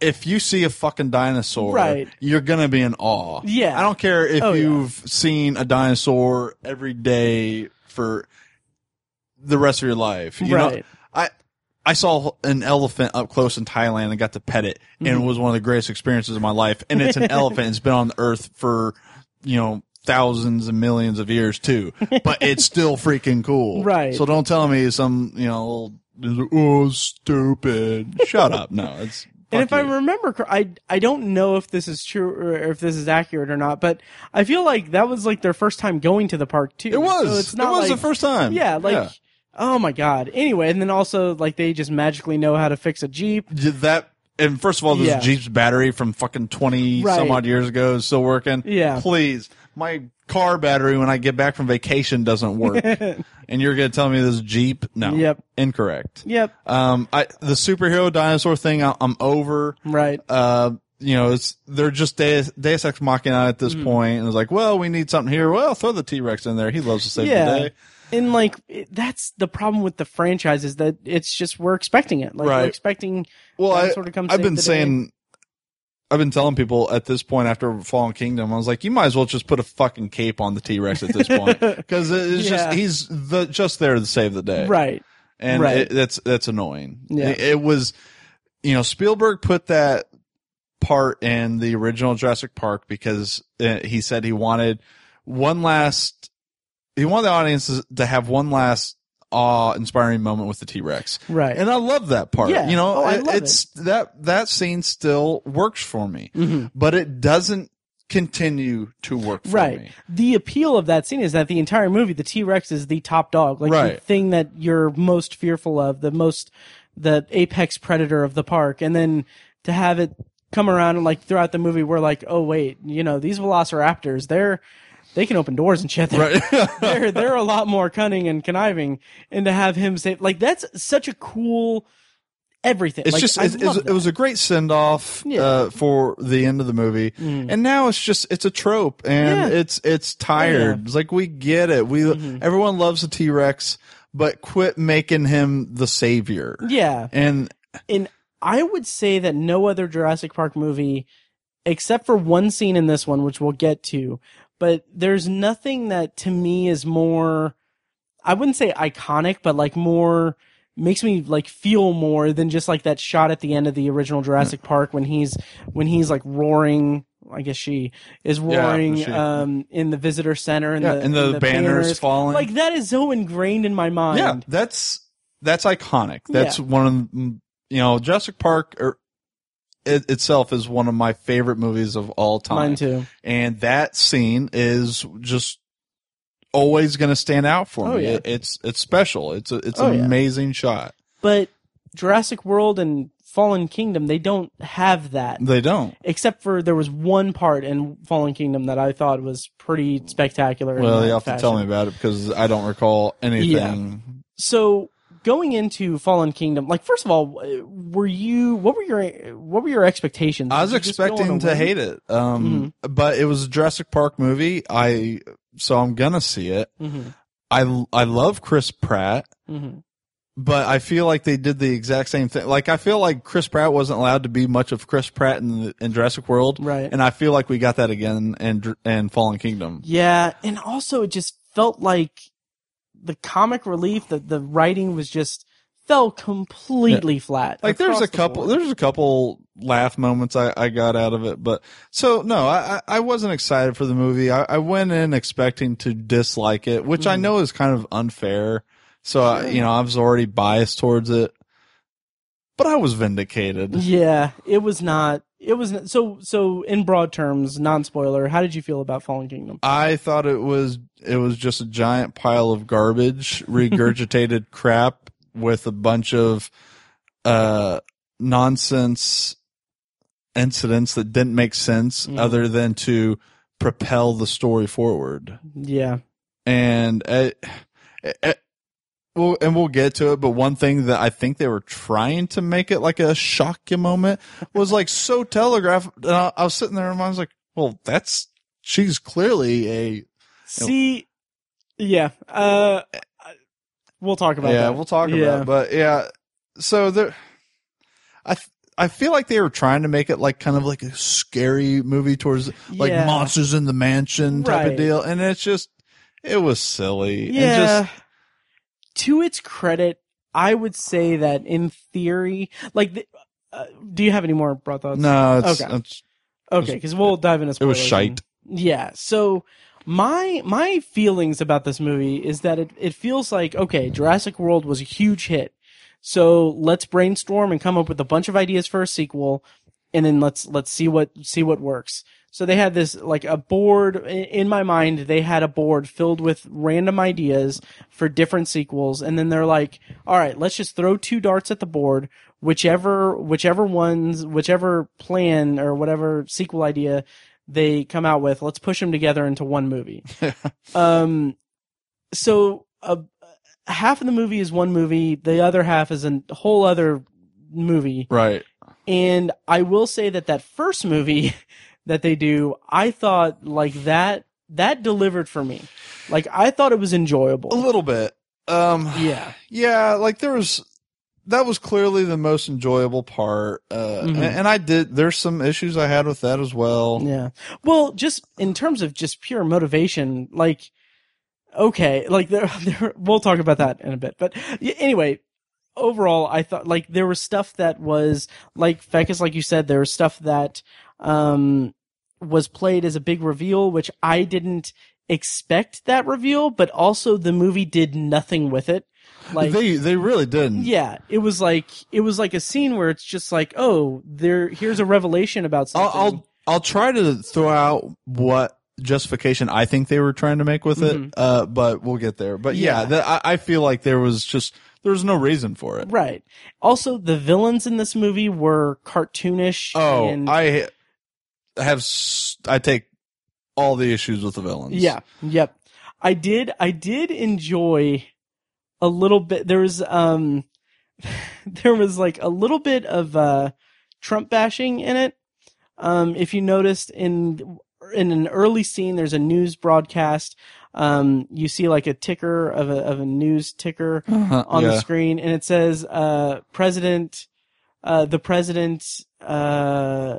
If you see a fucking dinosaur, Right. you're gonna be in awe. Yeah. I don't care if Oh, you've seen a dinosaur every day for the rest of your life. You know, right. I I saw an elephant up close in Thailand and got to pet it, and Mm-hmm. it was one of the greatest experiences of my life. And it's an elephant. It's been on the earth for you know thousands and millions of years too, but it's still freaking cool. Right. So don't tell me some you know oh stupid. Shut up. No, it's. And if I remember, I I don't know if this is true or if this is accurate or not, but I feel like that was like their first time going to the park too. it was. So it's not it was like, the first time. Yeah, like oh my god. Anyway, and then also like they just magically know how to fix a jeep. Yeah, that and first of all, this Yeah. Jeep's battery from fucking twenty Right. some odd years ago is still working. Yeah. please, my car battery when I get back from vacation doesn't work, and you're gonna tell me this Jeep? No, Yep. incorrect. Yep. Um, I the superhero dinosaur thing, I, I'm over. Right. Uh, you know, it's they're just Deus, Deus Ex Machina at this Mm-hmm. point, and it's like, well, we need something here. Well, throw the T Rex in there. He loves to save the day. And like it, that's the problem with the franchise is that it's just we're expecting it. Like we're Right. expecting Well, I, dinosaur to come I've been the day. saying, I've been telling people at this point after Fallen Kingdom, I was like, you might as well just put a fucking cape on the T Rex at this point because it's Yeah. just he's the just there to save the day, right. And right. it, that's that's annoying. Yeah. It, it was, you know, Spielberg put that part in the original Jurassic Park because uh, he said he wanted one last, he wanted the audiences to have one last awe-inspiring moment with the T Rex. Right. And I love that part. Yeah. You know, Oh, I it- it's that that scene still works for me, Mhm. but it doesn't continue to work for Right. me. The appeal of that scene is that the entire movie, the T Rex is the top dog, like the thing that you're most fearful of, the most, the apex predator of the park, and then to have it come around and like throughout the movie, we're like, oh wait, you know, these Velociraptors, they're they can open doors and shit. They're, Right. they're they're a lot more cunning and conniving, and to have him say like that's such a cool. everything. It's Like, just it's, it's, it was a great send off Yeah. uh, for the end of the movie, Mm. and now it's just it's a trope, and Yeah. It's it's tired. It's like we get it. We Mm-hmm. everyone loves the T Rex, but quit making him the savior. yeah. And And I would say that no other Jurassic Park movie, except for one scene in this one, which we'll get to, but there's nothing that to me is more, I wouldn't say iconic, but like more, makes me like feel more than just like that shot at the end of the original Jurassic Park when he's, when he's like roaring. I guess she is Yeah, roaring she- um, in the visitor center and Yeah, the, and the banners falling. Like that is so ingrained in my mind. yeah, that's that's iconic. That's one of you know Jurassic Park or it, itself is one of my favorite movies of all time. Mine too. and that scene is just always going to stand out for Oh, me. yeah. It- it's it's special. It's a, it's Oh, an yeah. amazing shot. But Jurassic World and Fallen Kingdom, they don't have that. They don't. Except for there was one part in Fallen Kingdom that I thought was pretty spectacular. Well, you have to tell me about it because I don't recall anything. So going into Fallen Kingdom, like first of all, uh, were you what were your what were your expectations? I was Did you just go on expecting to hate it, um, Mm-hmm. but it was a Jurassic Park movie. I so I'm gonna see it. Mhm, I I love Chris Pratt. mhm. But I feel like they did the exact same thing. Like I feel like Chris Pratt wasn't allowed to be much of Chris Pratt in the, in Jurassic World, Right. And I feel like we got that again in and Fallen Kingdom. Yeah, and also it just felt like the comic relief, the the writing was just fell completely flat. Like there's a the couple, board. there's a couple laugh moments I, I got out of it, but so no, I, I I wasn't excited for the movie. I, I went in expecting to dislike it, which I Mm. know is kind of unfair. So I, you know, I was already biased towards it, but I was vindicated. Yeah, it was not. It was so so. In broad terms, non spoiler. How did you feel about Fallen Kingdom? I thought it was it was just a giant pile of garbage, regurgitated crap with a bunch of uh nonsense incidents that didn't make sense Mhm. other than to propel the story forward. Yeah, And it, it, well, and we'll get to it, but one thing that I think they were trying to make it like a shock moment was like so telegraphed. And I, I was sitting there and I was like, well, that's, she's clearly a, see, yeah. Uh, we'll talk about yeah, that. we'll talk Yeah. about it. But yeah, so there, I, th- I feel like they were trying to make it like kind of like a scary movie towards like Yeah. monsters in the mansion type Right. of deal. And it's just, it was silly. And Yeah. just, to its credit, I would say that in theory, like, the, uh, do you have any more broad thoughts? no, it's, Okay. it's Okay, because we'll dive into. It was shite. and- Yeah. So my my feelings about this movie is that it it feels like okay, Jurassic World was a huge hit, so let's brainstorm and come up with a bunch of ideas for a sequel, and then let's let's see what see what works. So they had this like a board in my mind. They had a board filled with random ideas for different sequels, and then they're like, "All right, let's just throw two darts at the board. Whichever whichever ones, whichever plan or whatever sequel idea they come out with, let's push them together into one movie." um, so uh, half of the movie is one movie, the other half is a whole other movie. right. And I will say that that first movie that they do, I thought like that that delivered for me. Like I thought it was enjoyable. A little bit. Um, Yeah. yeah, like there was, that was clearly the most enjoyable part. Uh, Mhm. and, and I did, there's some issues I had with that as well. Yeah. Well, just in terms of just pure motivation, like okay, like there, there we'll talk about that in a bit. But anyway, overall, I thought like there was stuff that was like Fekkes, like you said, there was stuff that um was played as a big reveal, which I didn't expect that reveal, but also the movie did nothing with it. Like they, they really didn't. yeah, it was like it was like a scene where it's just like, oh, there here's a revelation about I'll, something. I'll, I'll try to throw out what justification I think they were trying to make with it. Uh, but we'll get there. But yeah, Yeah. that, I, I feel like there was just, there was no reason for it. Right. Also, the villains in this movie were cartoonish. Oh, and, I have, I take all the issues with the villains. yeah, yep. I did. I did enjoy a little bit. There was um, there was like a little bit of uh, Trump bashing in it. Um, if you noticed in in an early scene, there's a news broadcast. Um, you see like a ticker of a of a news ticker Uh, on yeah. the screen, and it says uh, "President." Uh, the president, uh,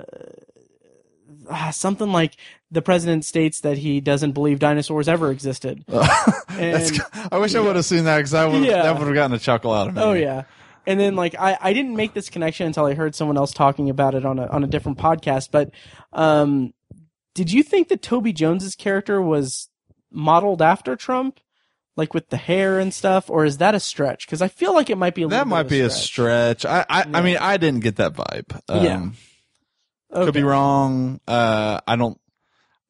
ah, something like the president states that he doesn't believe dinosaurs ever existed. And- I wish I would have seen that because I would Yeah. that would have gotten a chuckle out of me. Oh yeah. And then like I, I didn't make this connection until I heard someone else talking about it on a on a different podcast. But um did you think that Toby Jones's character was modeled after Trump? Like with the hair and stuff, or is that a stretch? Because I feel like it might be a little That might be a stretch. I I, I mean I didn't get that vibe. Um, Yeah. Could be wrong. Uh, I don't.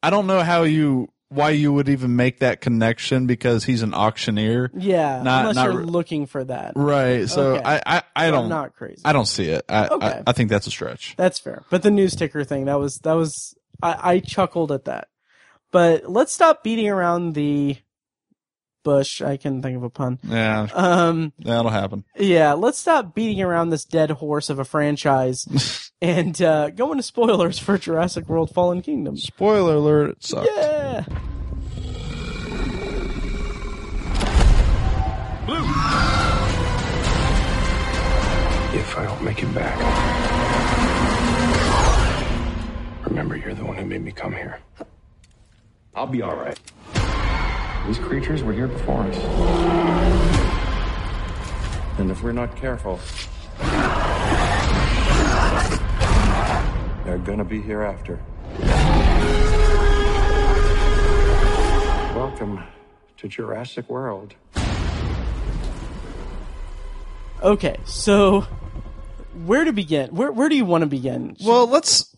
I don't know how you why you would even make that connection because he's an auctioneer, Yeah, Not- unless not you're looking for that. right? So Okay. I I, I don't I'm not crazy. I don't see it. I, Okay. I I think that's a stretch. That's fair. But the news ticker thing, that was that was I, I chuckled at that. But let's stop beating around the bush. I can think of a pun. Yeah, Um that'll happen. yeah, let's stop beating around this dead horse of a franchise and uh go into spoilers for Jurassic World Fallen Kingdom. Spoiler alert! It sucked. Yeah. If I don't make it back. Remember, you're the one who made me come here. I'll be all right. These creatures were here before us. And if we're not careful, they're gonna be here after. Welcome to Jurassic World. Okay, so where to begin? Where where do you want to begin? Well, let's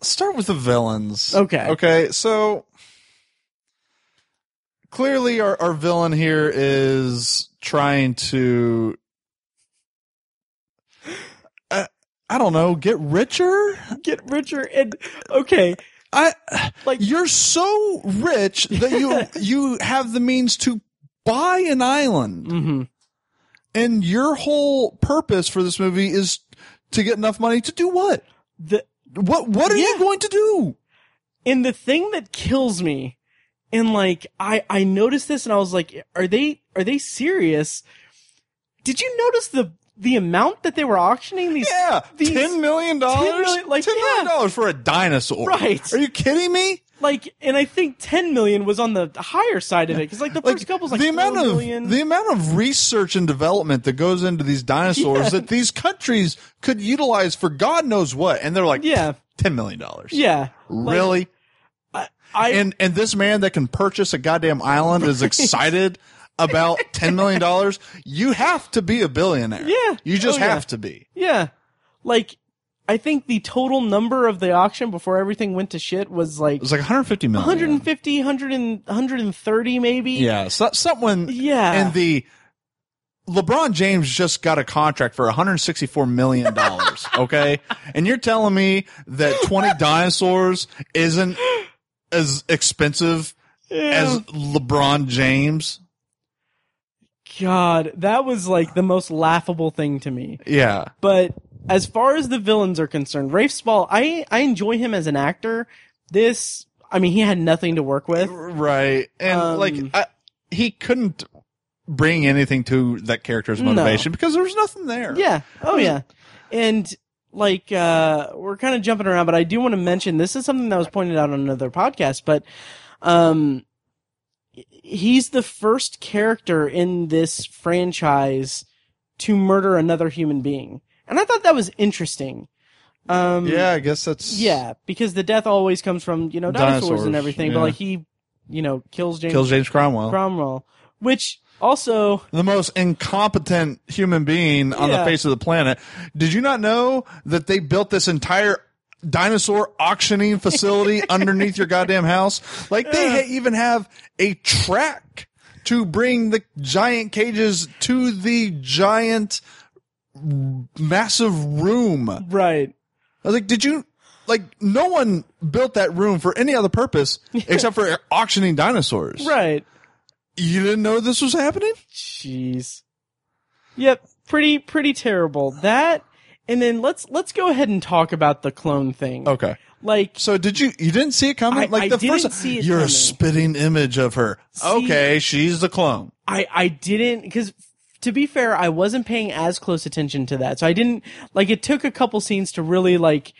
start with the villains. Okay. Okay. So clearly, our, our villain here is trying to. Uh, I don't know. Get richer. get richer and okay, I Like- you're so rich that you you have the means to buy an island, mhm. and your whole purpose for this movie is to get enough money to do what? the What what are you going to do? and the thing that kills me and like i i noticed this and i was like are they are they serious did you notice the the amount that they were auctioning these Yeah, these- ten million dollars. 10 million, like, ten million yeah. dollars for a dinosaur. Right. Are you kidding me? like and i think 10 million was on the higher side of it because like the first couple was like the amount of million. the amount of research and development that goes into these dinosaurs Yeah. that these countries could utilize for God knows what, and they're like, Yeah. ten million dollars. yeah Like, i and and this man that can purchase a goddamn island is excited about ten million dollars. You have to be a billionaire. Yeah. you just Oh, yeah. have to be. yeah like i think the total number of the auction before everything went to shit was like It was like 150 million. 150 100 and, 130 maybe Yeah, so, someone. Yeah. and the LeBron James just got a contract for 164 million dollars. okay, and you're telling me that 20 dinosaurs isn't as expensive as LeBron James? God, that was like the most laughable thing to me. Yeah, But as far as the villains are concerned, Rafe Spall, I I enjoy him as an actor. This, I mean, he had nothing to work with. right. And Um, like, I, he couldn't bring anything to that character's motivation because there was nothing there. Yeah. Oh yeah. And like uh we're kind of jumping around, but I do want to mention this is something that was pointed out on another podcast, but um he's the first character in this franchise to murder another human being. And I thought that was interesting. Um yeah. I guess that's Yeah, because the death always comes from, you know, dinosaurs, Dinosaurs, and everything, but like he, you know, kills James kills James Cromwell. Cromwell, which also the most incompetent human being on Yeah. the face of the planet. Did you not know that they built this entire dinosaur auctioning facility underneath your goddamn house? Like they ha- even have a track to bring the giant cages to the giant massive room. Right. I was like, did you like no one built that room for any other purpose except for auctioning dinosaurs. Right. You didn't know this was happening? Jeez. Yep. pretty pretty terrible. That and then let's let's go ahead and talk about the clone thing. Okay. Like So did you? You didn't see it coming? I- like I the didn't first. see it you're coming. a spitting image of her. okay, she's the clone. I I didn't because to be fair, I wasn't paying as close attention to that. So I didn't like it took a couple scenes to really like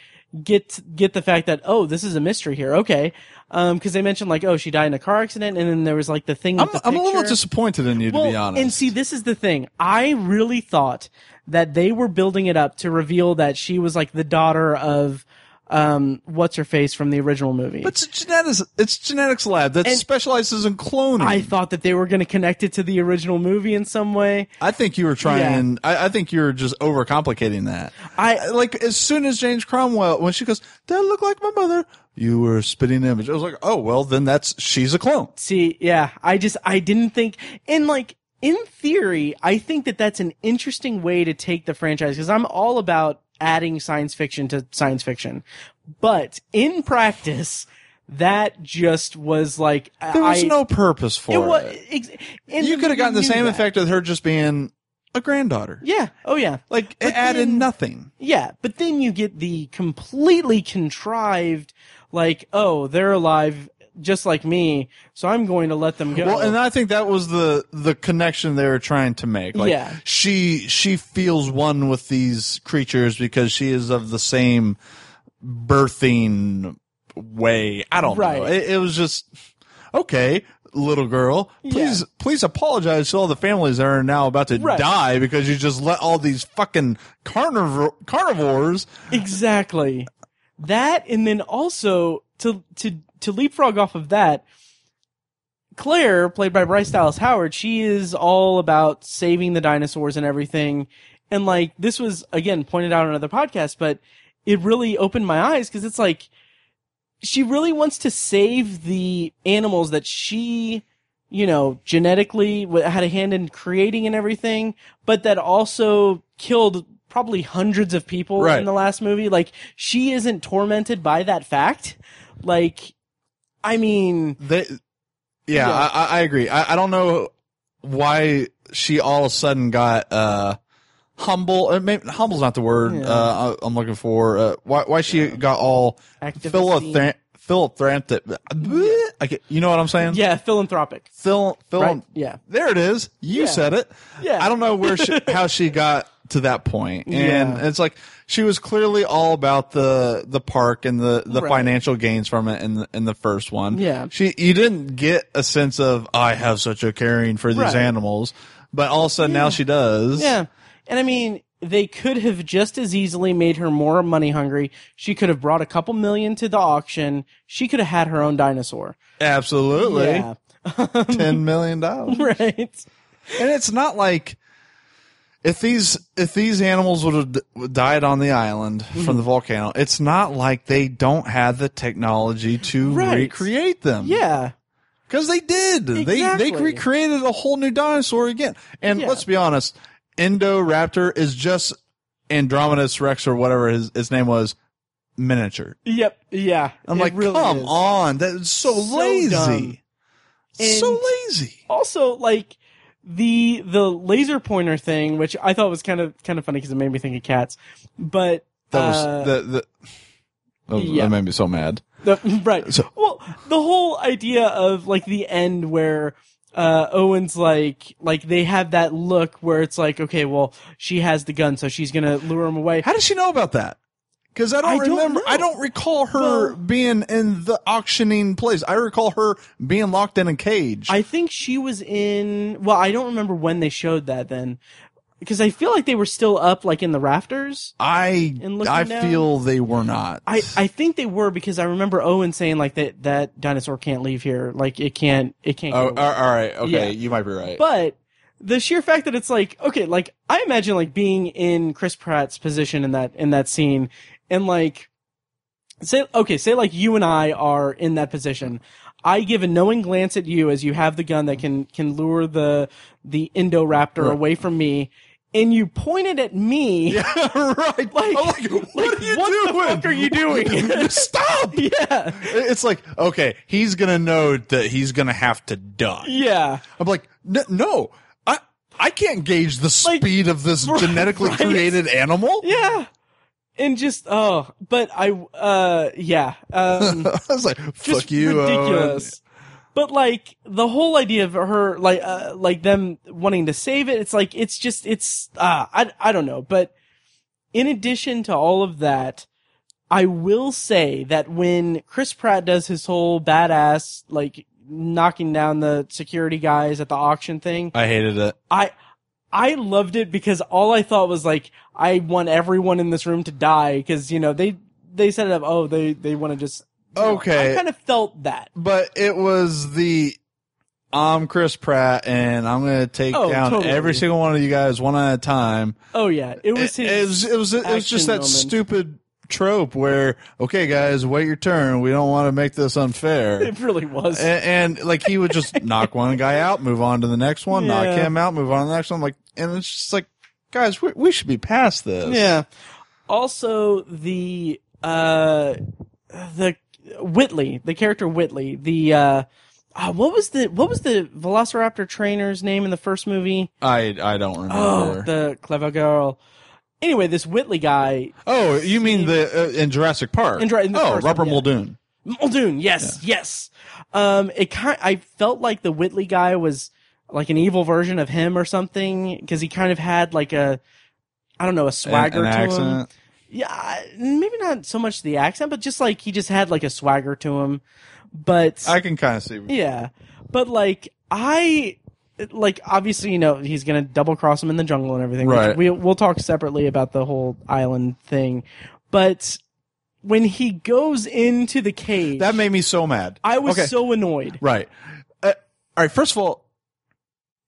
get get the fact that oh this is a mystery here. Okay. Um, cause they mentioned like, oh, she died in a car accident. And then there was like the thing I'm, the I'm a little disappointed in you, to be honest. And see, this is the thing. I really thought that they were building it up to reveal that she was like the daughter of, um, what's her face from the original movie. But it's a genetics. It's genetics lab that And- specializes in cloning. I thought that they were going to connect it to the original movie in some way. I think you were trying. I, I think you were just overcomplicating that. I- like as soon as James Cromwell when she goes, "That look like my mother," you were a spitting image. I was like, "Oh well, then that's she's a clone." See, yeah, I just, I didn't think, and like, in theory, I think that that's an interesting way to take the franchise because I'm all about adding science fiction to science fiction. But in practice, that just was like, There was I, no purpose for it it. ex- and you could have gotten the same that. effect with her just being a granddaughter. Yeah. Oh yeah. Like But it added then- nothing. Yeah, but then you get the completely contrived, like, oh, they're alive just like me, so I'm going to let them go. Well, and I think that was the the connection they were trying to make. Like Yeah. she she feels one with these creatures because she is of the same birthing way. I don't know. Right. It, it was just okay, little girl. Please Yeah. please apologize to all the families that are now about to Right. die because you just let all these fucking carnivore carnivores. exactly that, and then also to to to leapfrog off of that. Claire, played by Bryce Dallas Howard, she is all about saving the dinosaurs and everything. And like, this was, again, pointed out on another podcast, but it really opened my eyes because it's like, she really wants to save the animals that she, you know, genetically had a hand in creating and everything, but that also killed probably hundreds of people Right. in the last movie. Like, she isn't tormented by that fact. Like, I mean, They, yeah, Yeah. I, I- agree. I, I don't know why she all of a sudden got uh humble. Uh, maybe, humble's not the word Yeah. uh, I'm looking for. Uh, why why she got all philanthropic? I You know what I'm saying? yeah, philanthropic. Phil, phil, Right? Yeah. There it is. You Yeah. said it. Yeah. I don't know where she, how she got to that point, and Yeah. it's like she was clearly all about the the park and the the Right. financial gains from it in the in the first one. Yeah. she you didn't get a sense of I have such a caring for these Right. animals, but all of a sudden now she does. Yeah. And I mean, they could have just as easily made her more money hungry. She could have brought a couple million to the auction. She could have had her own dinosaur. absolutely. Yeah. Ten million dollars. right. and it's not like if these if these animals would have d- died on the island Mm-hmm. from the volcano, it's not like they don't have the technology to Right. recreate them. Yeah. because they did. They Exactly. they recreated a whole new dinosaur again. And Yeah. let's be honest, Indoraptor is just Andromedus Rex or whatever his his name was miniature. Yep. Yeah. I'm like, really come is. on, that's so, So lazy, so lazy. Also, like the the laser pointer thing, which I thought was kind of kind of funny because it made me think of cats. But That was uh, the the. That, was- yeah. that made me so mad. The, right. well, the whole idea of like the end where uh Owen's like like they have that look where it's like okay, well, she has the gun so she's to lure him away. How does she know about that? Because I don't I don't remember. I don't recall her Well- being in the auctioning place. I recall her being locked in a cage. I think she was in well, I don't remember when they showed that then because I feel like they were still up like in the rafters. I I down? feel they were not. I, I think they were because I remember Owen saying like that that dinosaur can't leave here like it can't it can't Oh, go all all right. Okay, Yeah. you might be right. But the sheer fact that it's like, okay, like I imagine like being in Chris Pratt's position in that in that scene and like say okay, say like you and I are in that position. I give a knowing glance at you as you have the gun that can can lure the the Indoraptor Right. away from me and you point it at me. Yeah, right. Like, like, what like, are you what doing? the fuck are you doing? Stop. yeah. It's like okay, he's gonna know that he's gonna have to die. Yeah. I'm like, "N- no, I I can't gauge the Like, speed of this genetically right. created animal. Yeah. And just oh, but I uh yeah. Um I was like, just fuck you. Owen. ridiculous. But like the whole idea of her like uh, like them wanting to save it, it's like it's just it's uh I I don't know, but in addition to all of that, I will say that when Chris Pratt does his whole badass like knocking down the security guys at the auction thing, I hated it. I I loved it because all I thought was like I want everyone in this room to die because you know they they set it up oh they they want to just you know, Okay. I kind of felt that But it was the I'm Chris Pratt and I'm going to take Oh, down totally. every single one of you guys one at a time. oh yeah it was It, it was it was it was just that moment. stupid trope where okay guys wait your turn. We don't want to make this unfair. It really was. And, and like he would just knock one guy out move on to the next one knock him out move on to the next one. Like and it's just like guys we, we should be past this. Yeah. Also the uh the Whitley the character Whitley the uh uh, what was the what was the Velociraptor trainer's name in the first movie? I I don't remember. Oh, the clever girl. Anyway, this Whitley guy Oh, you mean the uh, in Jurassic Park? In Jura- in the oh, first one, yeah. Muldoon. Muldoon, yes, yes. Um, it kind, I felt like the Whitley guy was like an evil version of him or something because he kind of had like a, I don't know, a swagger an, an to him. accent. Yeah, I- maybe not so much the accent, but just like he just had like a swagger to him. But I can kind of see. yeah, but like I. Like obviously, you know he's gonna double cross him in the jungle and everything. Right. We we'll talk separately about the whole island thing, but when he goes into the cage, That made me so mad. I was Okay. so annoyed. Right. Uh, all right. First of all,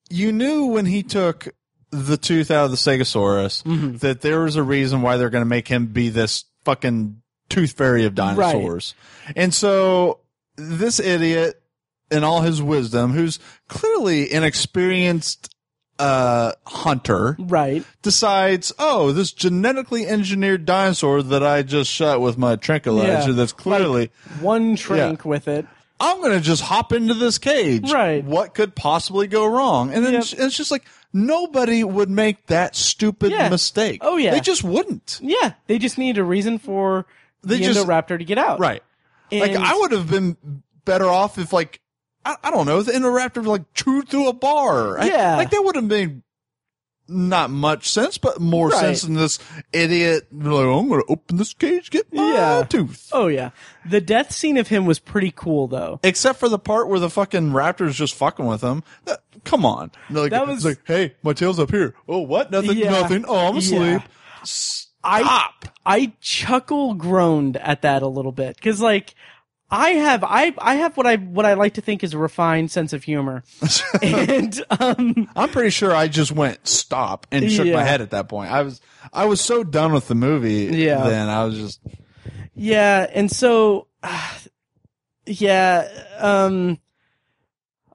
you knew when he took the tooth out of the Stegosaurus Mm-hmm. that there was a reason why they're going to make him be this fucking tooth fairy of dinosaurs. And so this idiot, in all his wisdom, who's clearly an experienced uh, hunter, Right. decides, oh, this genetically engineered dinosaur that I just shot with my tranquilizer Yeah. that's clearly One trink with it. I'm going to just hop into this cage. Right. What could possibly go wrong? And then Yep. it's, just like nobody would make that stupid Yeah. mistake. Oh, yeah. They just wouldn't. Yeah. They just need a reason for They the just- Indoraptor to get out. Right. like I would have been better off if like I, I don't know, the Indoraptor like chewed through a bar. I- Yeah. like that would have made not much sense, but more Right. sense than this idiot like, oh, I'm gonna open this cage, get my Yeah. tooth. Oh yeah. The death scene of him was pretty cool though. Except for the part where the fucking raptor's just fucking with him. That, come on. Like, That was- like, hey, my tail's up here. Oh, what? Nothing, Yeah. nothing. Oh, I'm asleep. Yeah. Stop. I I chuckle groaned at that a little bit because like I have I I have what I what I like to think is a refined sense of humor, and um I'm pretty sure I just went stop and shook Yeah. my head at that point. I was, I was so done with the movie. Yeah. Then I was just, yeah, and so yeah um.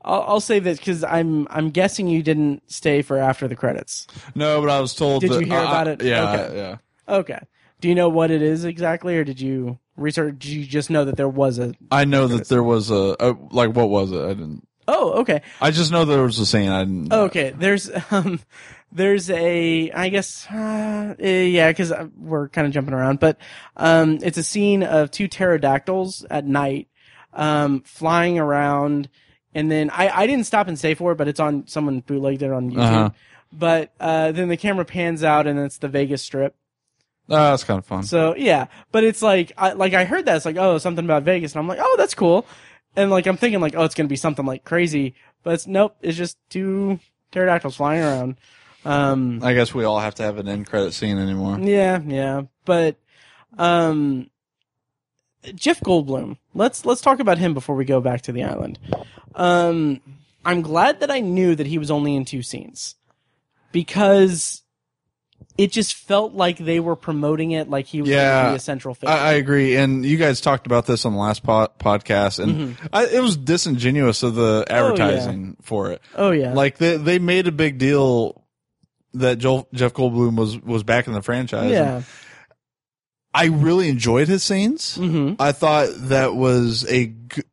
I'll, I'll say this because I'm I'm guessing you didn't stay for after the credits. no, but I was told. Did that- you hear uh, about it? Yeah. Okay. Yeah. Okay. Do you know what it is exactly, or did you research? You just know that there was a? I know that there was a, a, like, what was it? I didn't, Oh, okay. I just know there was a scene. I didn't. Okay, there's um, there's a I guess uh, eh, yeah, because we're kind of jumping around, but um, it's a scene of two pterodactyls at night, um, flying around, and then I I didn't stop and say for it, but it's on someone bootlegged it on YouTube. Uh-huh. But uh, then the camera pans out, and it's the Vegas Strip. Oh, that's kind of fun. So yeah, but it's like I like I heard that it's like oh something about Vegas, and I'm like oh that's cool, and like I'm thinking like oh it's gonna be something like crazy, but it's nope, it's just two pterodactyls flying around. Um, I guess we all have to have an end credit scene anymore. yeah, yeah, but um, Jeff Goldblum. Let's let's talk about him before we go back to the island. Um, I'm glad that I knew that he was only in two scenes because it just felt like they were promoting it like he was going Yeah. to be a central figure. I, I agree, and you guys talked about this on the last po- podcast, and Mm-hmm. I, it was disingenuous of the advertising for it. oh yeah, Like they they made a big deal that Joel, Jeff Goldblum was was back in the franchise. yeah, I really enjoyed his scenes. hmm I thought that was a g-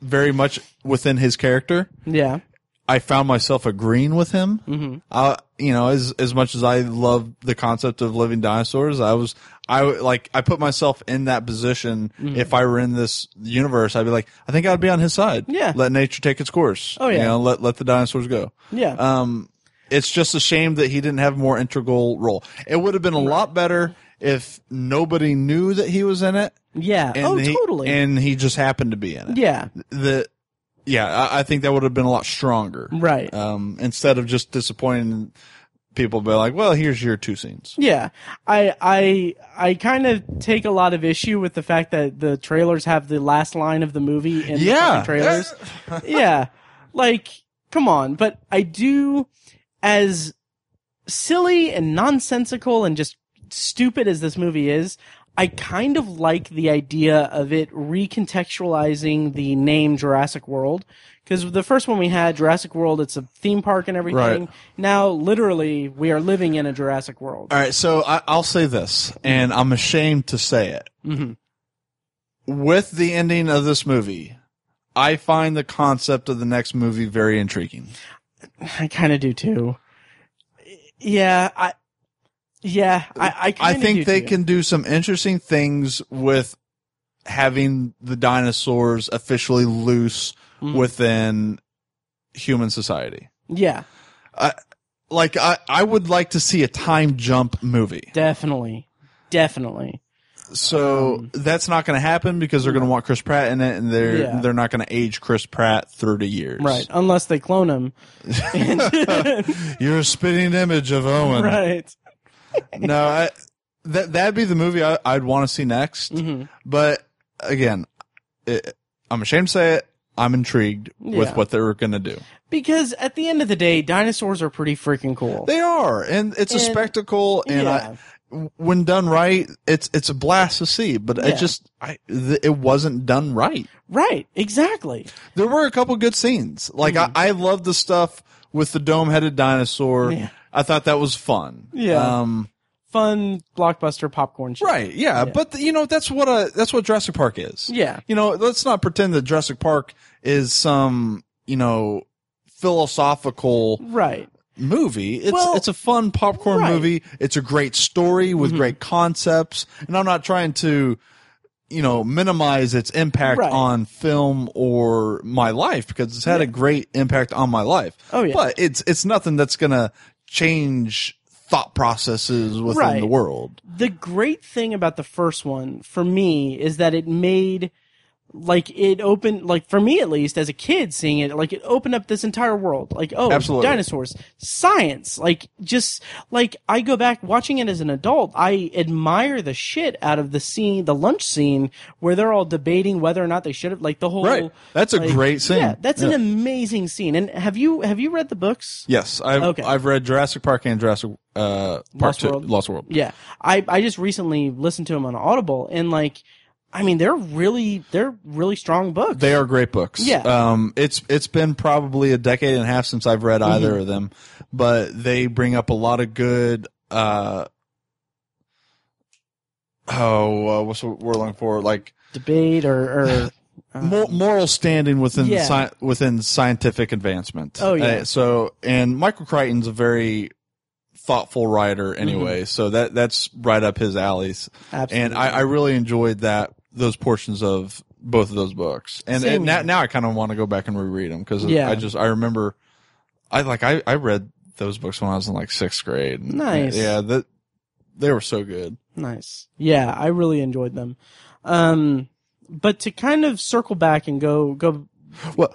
very much within his character. yeah, I found myself agreeing with him. Mm-hmm. Uh, you know, as as much as I love the concept of living dinosaurs, I was I like I put myself in that position. Mm-hmm. If I were in this universe, I'd be like, I think I'd be on his side. Yeah. let nature take its course. Oh, yeah. you know, let let the dinosaurs go. Yeah. Um, it's just a shame that he didn't have a more integral role. It would have been a lot better if nobody knew that he was in it. yeah. Oh, he, totally. And he just happened to be in it. yeah. The, yeah, I, I think that would have been a lot stronger. Right. Um, instead of just disappointing people, be like, well, here's your two scenes. Yeah, I I I kind of take a lot of issue with the fact that the trailers have the last line of the movie in the Yeah. fucking trailers. yeah, like come on, but I do as silly and nonsensical and just stupid as this movie is. I kind of like the idea of it recontextualizing the name Jurassic World. Because the first one we had, Jurassic World, it's a theme park and everything. Right. Now, literally, we are living in a Jurassic World. All right, so I, I'll say this, and I'm ashamed to say it. Mhm. With the ending of this movie, I find the concept of the next movie very intriguing. I kind of do too. Yeah, I. Yeah, I. I, I think they too. can do some interesting things with having the dinosaurs officially loose Mhm. within human society. Yeah, Like I, I would like to see a time jump movie. definitely, definitely. So Um, that's not going to happen because they're going to want Chris Pratt in it, and they're Yeah. they're not going to age Chris Pratt thirty years. Right, unless they clone him. You're a spitting image of Owen. right. No, I, that that'd be the movie I, I'd want to see next. hmm But again, it, I'm ashamed to say it. I'm intrigued with what they're going to do. Because at the end of the day, dinosaurs are pretty freaking cool. They are, and it's a spectacle. And yeah. I, when done right, it's it's a blast to see. But Yeah. it just, I, th- it wasn't done right. right. Exactly. There were a couple good scenes. Like I, I love the stuff with the dome headed dinosaur. Mm-hmm. Yeah. I thought that was fun. Yeah. Um, Fun blockbuster popcorn shit. right. Yeah. Yeah. But the, you know, that's what a, that's what Jurassic Park is. Yeah. You know, let's not pretend that Jurassic Park is some, you know, philosophical Right. movie. It's Well, it's a fun popcorn right. movie. It's a great story with Mhm. great concepts. And I'm not trying to you know minimize its impact Right. on film or my life because it's had a great impact on my life. Oh, yeah. But it's it's nothing that's going to change thought processes within Right. the world. the great thing about the first one for me is that it made like it opened like for me at least as a kid seeing it like it opened up this entire world like oh Absolutely. dinosaurs science like just like i go back watching it as an adult i admire the shit out of the scene the lunch scene where they're all debating whether or not they should have like the whole Right. That's a like, great scene. yeah that's an amazing scene and have you have you read the books Yes, I've Okay. I've read Jurassic Park and Jurassic uh Park Lost 2, World. Lost World. Yeah, I I just recently listened to them on Audible, and like, I mean, they're really they're really strong books. They are great books. Yeah. Um, it's it's been probably a decade and a half since I've read Mm-hmm. either of them, but they bring up a lot of good. Uh, oh, uh, what's what we're looking for? Like debate or or uh, mo- moral standing within Yeah. sci- within scientific advancement. Oh, yeah. Uh, so and Michael Crichton's a very thoughtful writer anyway, so that that's right up his alleys. Mm-hmm. absolutely. And I, I really enjoyed that those portions of both of those books. And, and now, now I kind of want to go back and reread them because Yeah. I just I remember I like I I read those books when I was in like sixth grade. Nice. Yeah, that they were so good. nice. Yeah, I really enjoyed them. Um, but to kind of circle back and go go Well,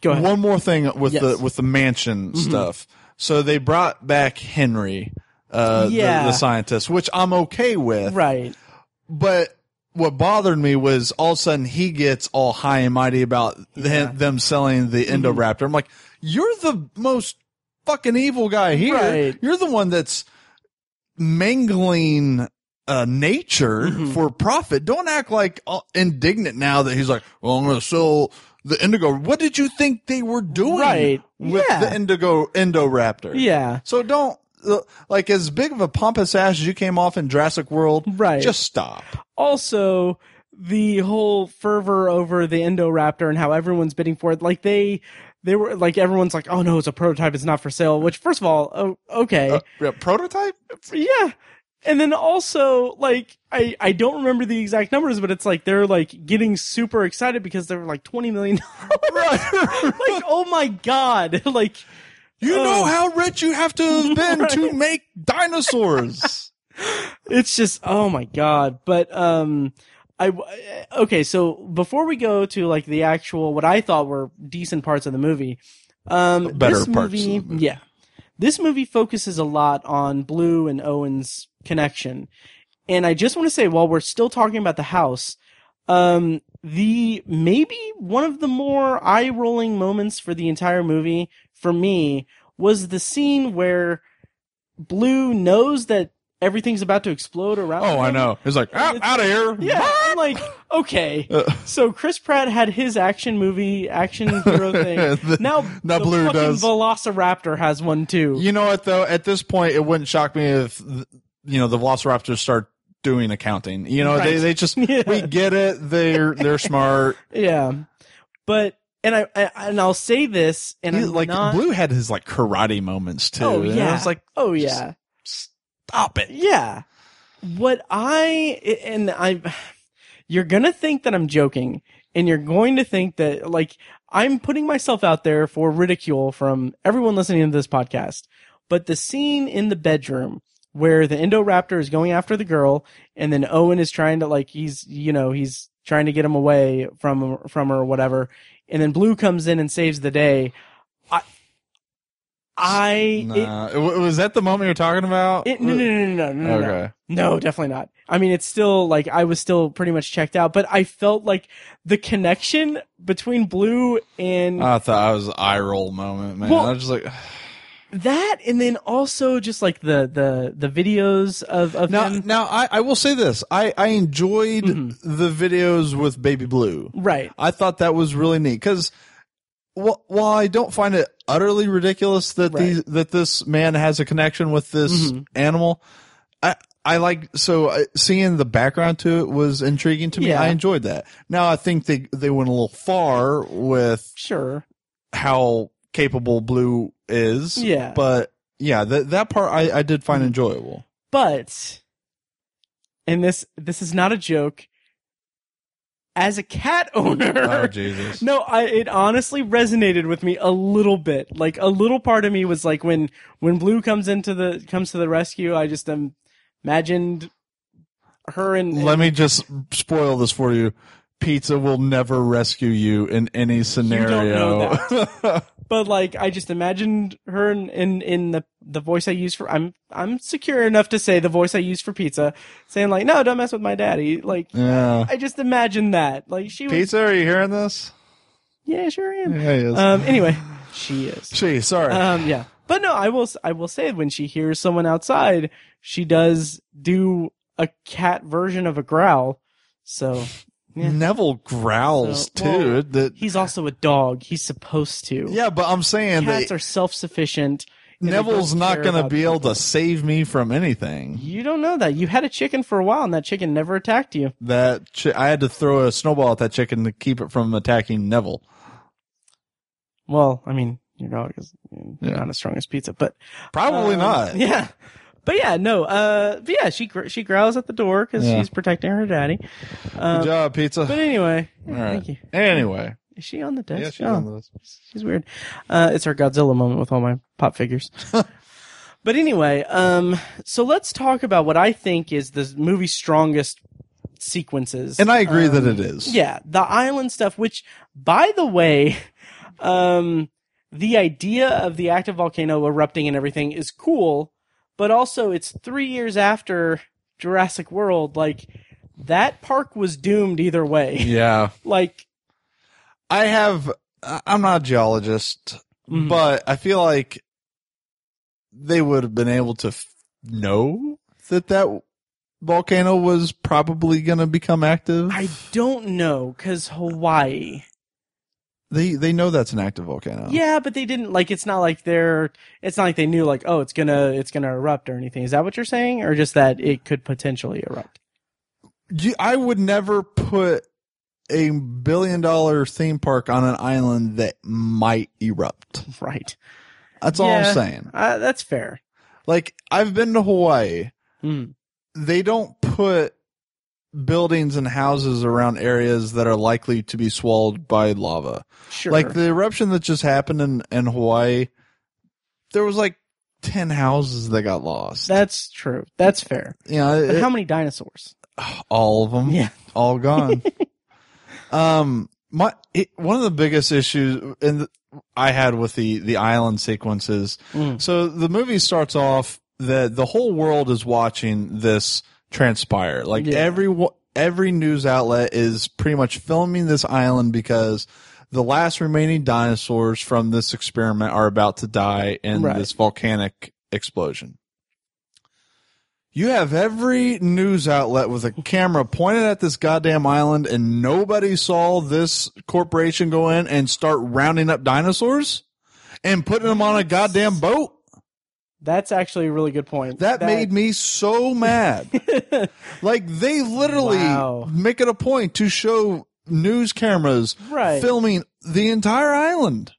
go ahead. one more thing with Yes. the with the mansion Mhm. stuff. So they brought back Henry, uh, Yeah. the, the scientist, which I'm okay with. right. But what bothered me was all of a sudden he gets all high and mighty about Yeah. them, them selling the Mhm. Indoraptor. I'm like, you're the most fucking evil guy here. Right. You're the one that's mangling uh, nature Mhm. for profit. Don't act like uh, indignant now that he's like, well, I'm going to sell the Indigo. What did you think they were doing Right. with Yeah. the Indigo Indoraptor? Yeah. So don't like as big of a pompous ass as you came off in Jurassic World. Right. Just stop. also the whole fervor over the Indoraptor and how everyone's bidding for it, like they they were like everyone's like, oh no, it's a prototype, it's not for sale. Which first of all, oh, okay, Uh, yeah, prototype? yeah. And then also like I I don't remember the exact numbers, but it's like they're like getting super excited because they're like twenty million. right. like oh my god, like you know Oh. how rich you have to have been to make dinosaurs. it's just oh my god but um i okay so before we go to like the actual what i thought were decent parts of the movie um Better this parts of movie, the movie. yeah this movie focuses a lot on blue and owen's connection and i just want to say while we're still talking about the house um the maybe one of the more eye rolling moments for the entire movie for me was the scene where blue knows that everything's about to explode around Oh, I know. It's like, out, out of here. Yeah, I'm like, okay. Uh, So Chris Pratt had his action movie, action hero thing. Now, now the Blue does. Velociraptor has one too. You know what though? At this point, it wouldn't shock me if you know the Velociraptors start doing accounting. You know, they they just Yeah. we get it. They're they're smart. Yeah, but and I, I and I'll say this, and He- I'm like not, Blue had his like karate moments too. Oh and yeah, I was like, oh yeah, stop it. yeah. What I and I, you're gonna think that I'm joking, and you're going to think that like I'm putting myself out there for ridicule from everyone listening to this podcast. But the scene in the bedroom where the Indoraptor is going after the girl, and then Owen is trying to like he's you know he's trying to get him away from from her or whatever, and then Blue comes in and saves the day. I, I Nah, it- was that the moment you're talking about? it, no, no, no, no, no, no, no, Okay. no, definitely not. I mean, it's still like I was still pretty much checked out, but I felt like the connection between Blue and I thought I was an eye roll moment, man. Well- I was just like, that, and then also just like the the the videos of of now, him. now I, I will say this: I I enjoyed Mm-hmm. the videos with Baby Blue. Right. I thought that was really neat because while, while I don't find it utterly ridiculous that Right. these that this man has a connection with this Mhm. animal, I I like so uh, seeing the background to it was intriguing to me. Yeah. I enjoyed that. Now I think they they went a little far with Sure. how capable Blue is. Yeah. but yeah, that that part I I did find Mm-hmm. enjoyable. But and this this is not a joke. As a cat owner, Oh Jesus! No, I it honestly resonated with me a little bit. Like a little part of me was like when when Blue comes into the comes to the rescue, I just um, imagined her and, Let me just spoil this for you. Pizza will never rescue you in any scenario. know but like I just imagined her in, in in the the voice I use for I'm I'm secure enough to say the voice I use for pizza, saying like no, don't mess with my daddy. Like yeah. I just imagined that. Like she was Pizza, are you hearing this? yeah, sure I am. Yeah, he is. Um anyway, she is. She, sorry. Um, yeah, but no, I will. I will say when she hears someone outside, she does do a cat version of a growl. So yeah. Neville growls So- too. well, that he's also a dog. He's supposed to. yeah, but I'm saying cats that are self-sufficient. Neville's don't going to be able to save me from anything. You don't know that. You had a chicken for a while, and that chicken never attacked you. That chi- I had to throw a snowball at that chicken to keep it from attacking Neville. Well, I mean, your dog is Yeah. not as strong as pizza, but Probably um, not. Yeah. But yeah, no. Uh, but yeah, she gr- she growls at the door because Yeah. she's protecting her daddy. Um, Good job, pizza. But anyway, All yeah, right. thank you. Anyway, Is she on the desk? yeah, she's Oh, on this. She's weird. Uh, it's our Godzilla moment with all my pop figures. but anyway, um, so let's talk about what I think is the movie's strongest sequences. And I agree Um, that it is. Yeah, the island stuff, which, by the way, um, the idea of the active volcano erupting and everything is cool, but also it's three years after Jurassic World. Like, that park was doomed either way. Yeah. like, I have. I'm not a geologist, mhm. but I feel like they would have been able to f- know that that volcano was probably going to become active. I don't know, because Hawaii. They they know that's an active volcano. Yeah, but they didn't like. It's not like they're. It's not like they knew like, oh, it's gonna, it's gonna erupt or anything. Is that what you're saying, or just that it could potentially erupt? You- I would never put a billion dollar theme park on an island that might erupt. Right. That's all Yeah. I'm saying. Uh, that's fair. Like I've been to Hawaii. Hmm. They don't put buildings and houses around areas that are likely to be swallowed by lava. Sure. Like the eruption that just happened in, in Hawaii, there was like 10 houses that got lost. that's true. That's fair. you know, But it- how many dinosaurs? all of them. Yeah. all gone. um, my it, one of the biggest issues in the, I had with the the island sequences. Mm. So the movie starts off that the whole world is watching this transpire. Like Yeah. every every news outlet is pretty much filming this island because the last remaining dinosaurs from this experiment are about to die in Right. this volcanic explosion. You have every news outlet with a camera pointed at this goddamn island, and nobody saw this corporation go in and start rounding up dinosaurs and putting them on a goddamn boat. That's actually a really good point. That, made me so mad. like they literally Wow. make it a point to show news cameras Right. filming the entire island,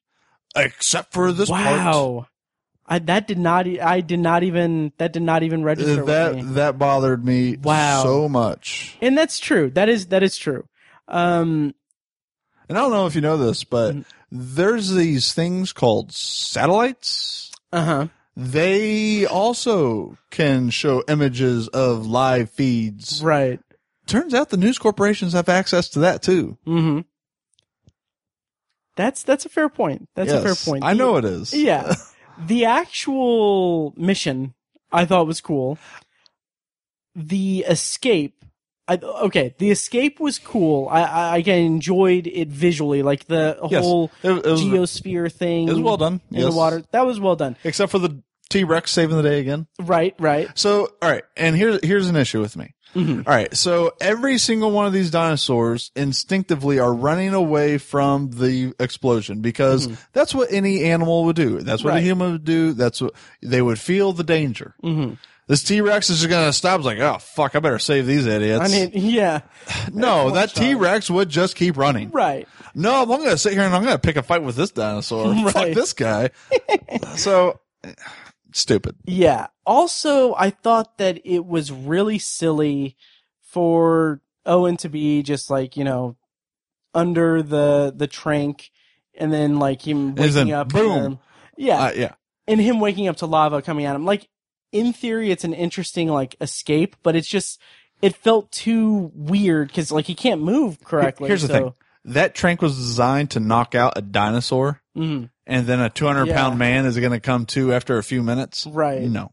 except for this part. Wow. I, that did not. I did not even. That did not even register Uh, That with me. that bothered me Wow. so much. And that's true. That is that is true. Um. And I don't know if you know this, but Mm. there's these things called satellites. Uh huh. They also can show images of live feeds. Right. Turns out the news corporations have access to that too. Mm-hmm. That's that's a fair point. That's a fair point. I know it is. Yeah. the actual mission I thought was cool. The escape. I, okay, the escape was cool. I, I, I enjoyed it visually, like the Yes. whole It, it was, gyrosphere thing. it was well done. in Yes. the water. That was well done. Except for the T Rex saving the day again. Right, right. So, all right, and here's here's an issue with me. Mhm. All right, so every single one of these dinosaurs instinctively are running away from the explosion because that's what any animal would do. That's what a Mm-hmm. Human would do. That's what they would feel the danger. hmm This T Rex is just gonna stop. It's like, oh fuck, I better save these idiots. I mean, yeah, no, that. T Rex would just keep running. right. No, I'm gonna sit here and I'm gonna pick a fight with this dinosaur. Fuck this guy. so stupid. Yeah. Also, I thought that it was really silly for Owen to be just like, you know, under the the trank and then like him waking up boom. yeah. Uh, yeah. and him waking up to lava coming at him. Like in theory it's an interesting like escape, but it's just it felt too weird cuz like he can't move correctly. Here's the so- thing. That trank was designed to knock out a dinosaur. Mhm. And then a 200 Yeah. pound man is going to come to after a few minutes. Right. No.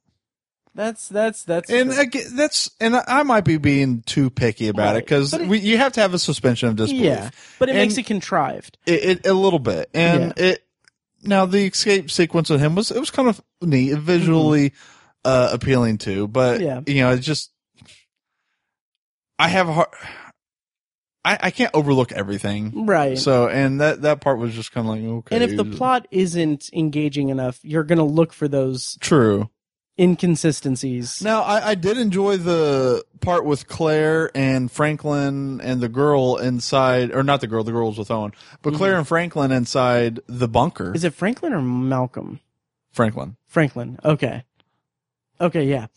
That's that's that's And again, that's, and I- might be being too picky about it Right. because But it- we you have to have a suspension of disbelief. yeah, but it And- makes it contrived. It, it, a little bit. And it, now the escape sequence with him was, it was kind of neat, visually, uh, appealing too, but, Yeah. you know, it's just, I have a hard, I, I can't overlook everything. Right. So, and that, that part was just kind of like, okay. And if the plot isn't engaging enough, you're going to look for those True. inconsistencies. Now, I, I did enjoy the part with Claire and Franklin and the girl inside, or not the girl, the girl was with Owen, but mm-hmm. Claire and Franklin inside the bunker. Is it Franklin or Malcolm? Franklin. Franklin. Okay. Okay, yeah.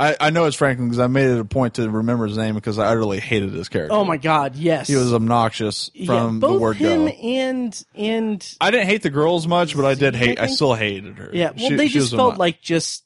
I, I know it's Franklin because I made it a point to remember his name because I utterly hated his character. Oh my god, yes. He was obnoxious yeah, from both the word him go. and and I didn't hate the girls much, but I did hate. I think- still hated her. yeah, well She- they she just felt like just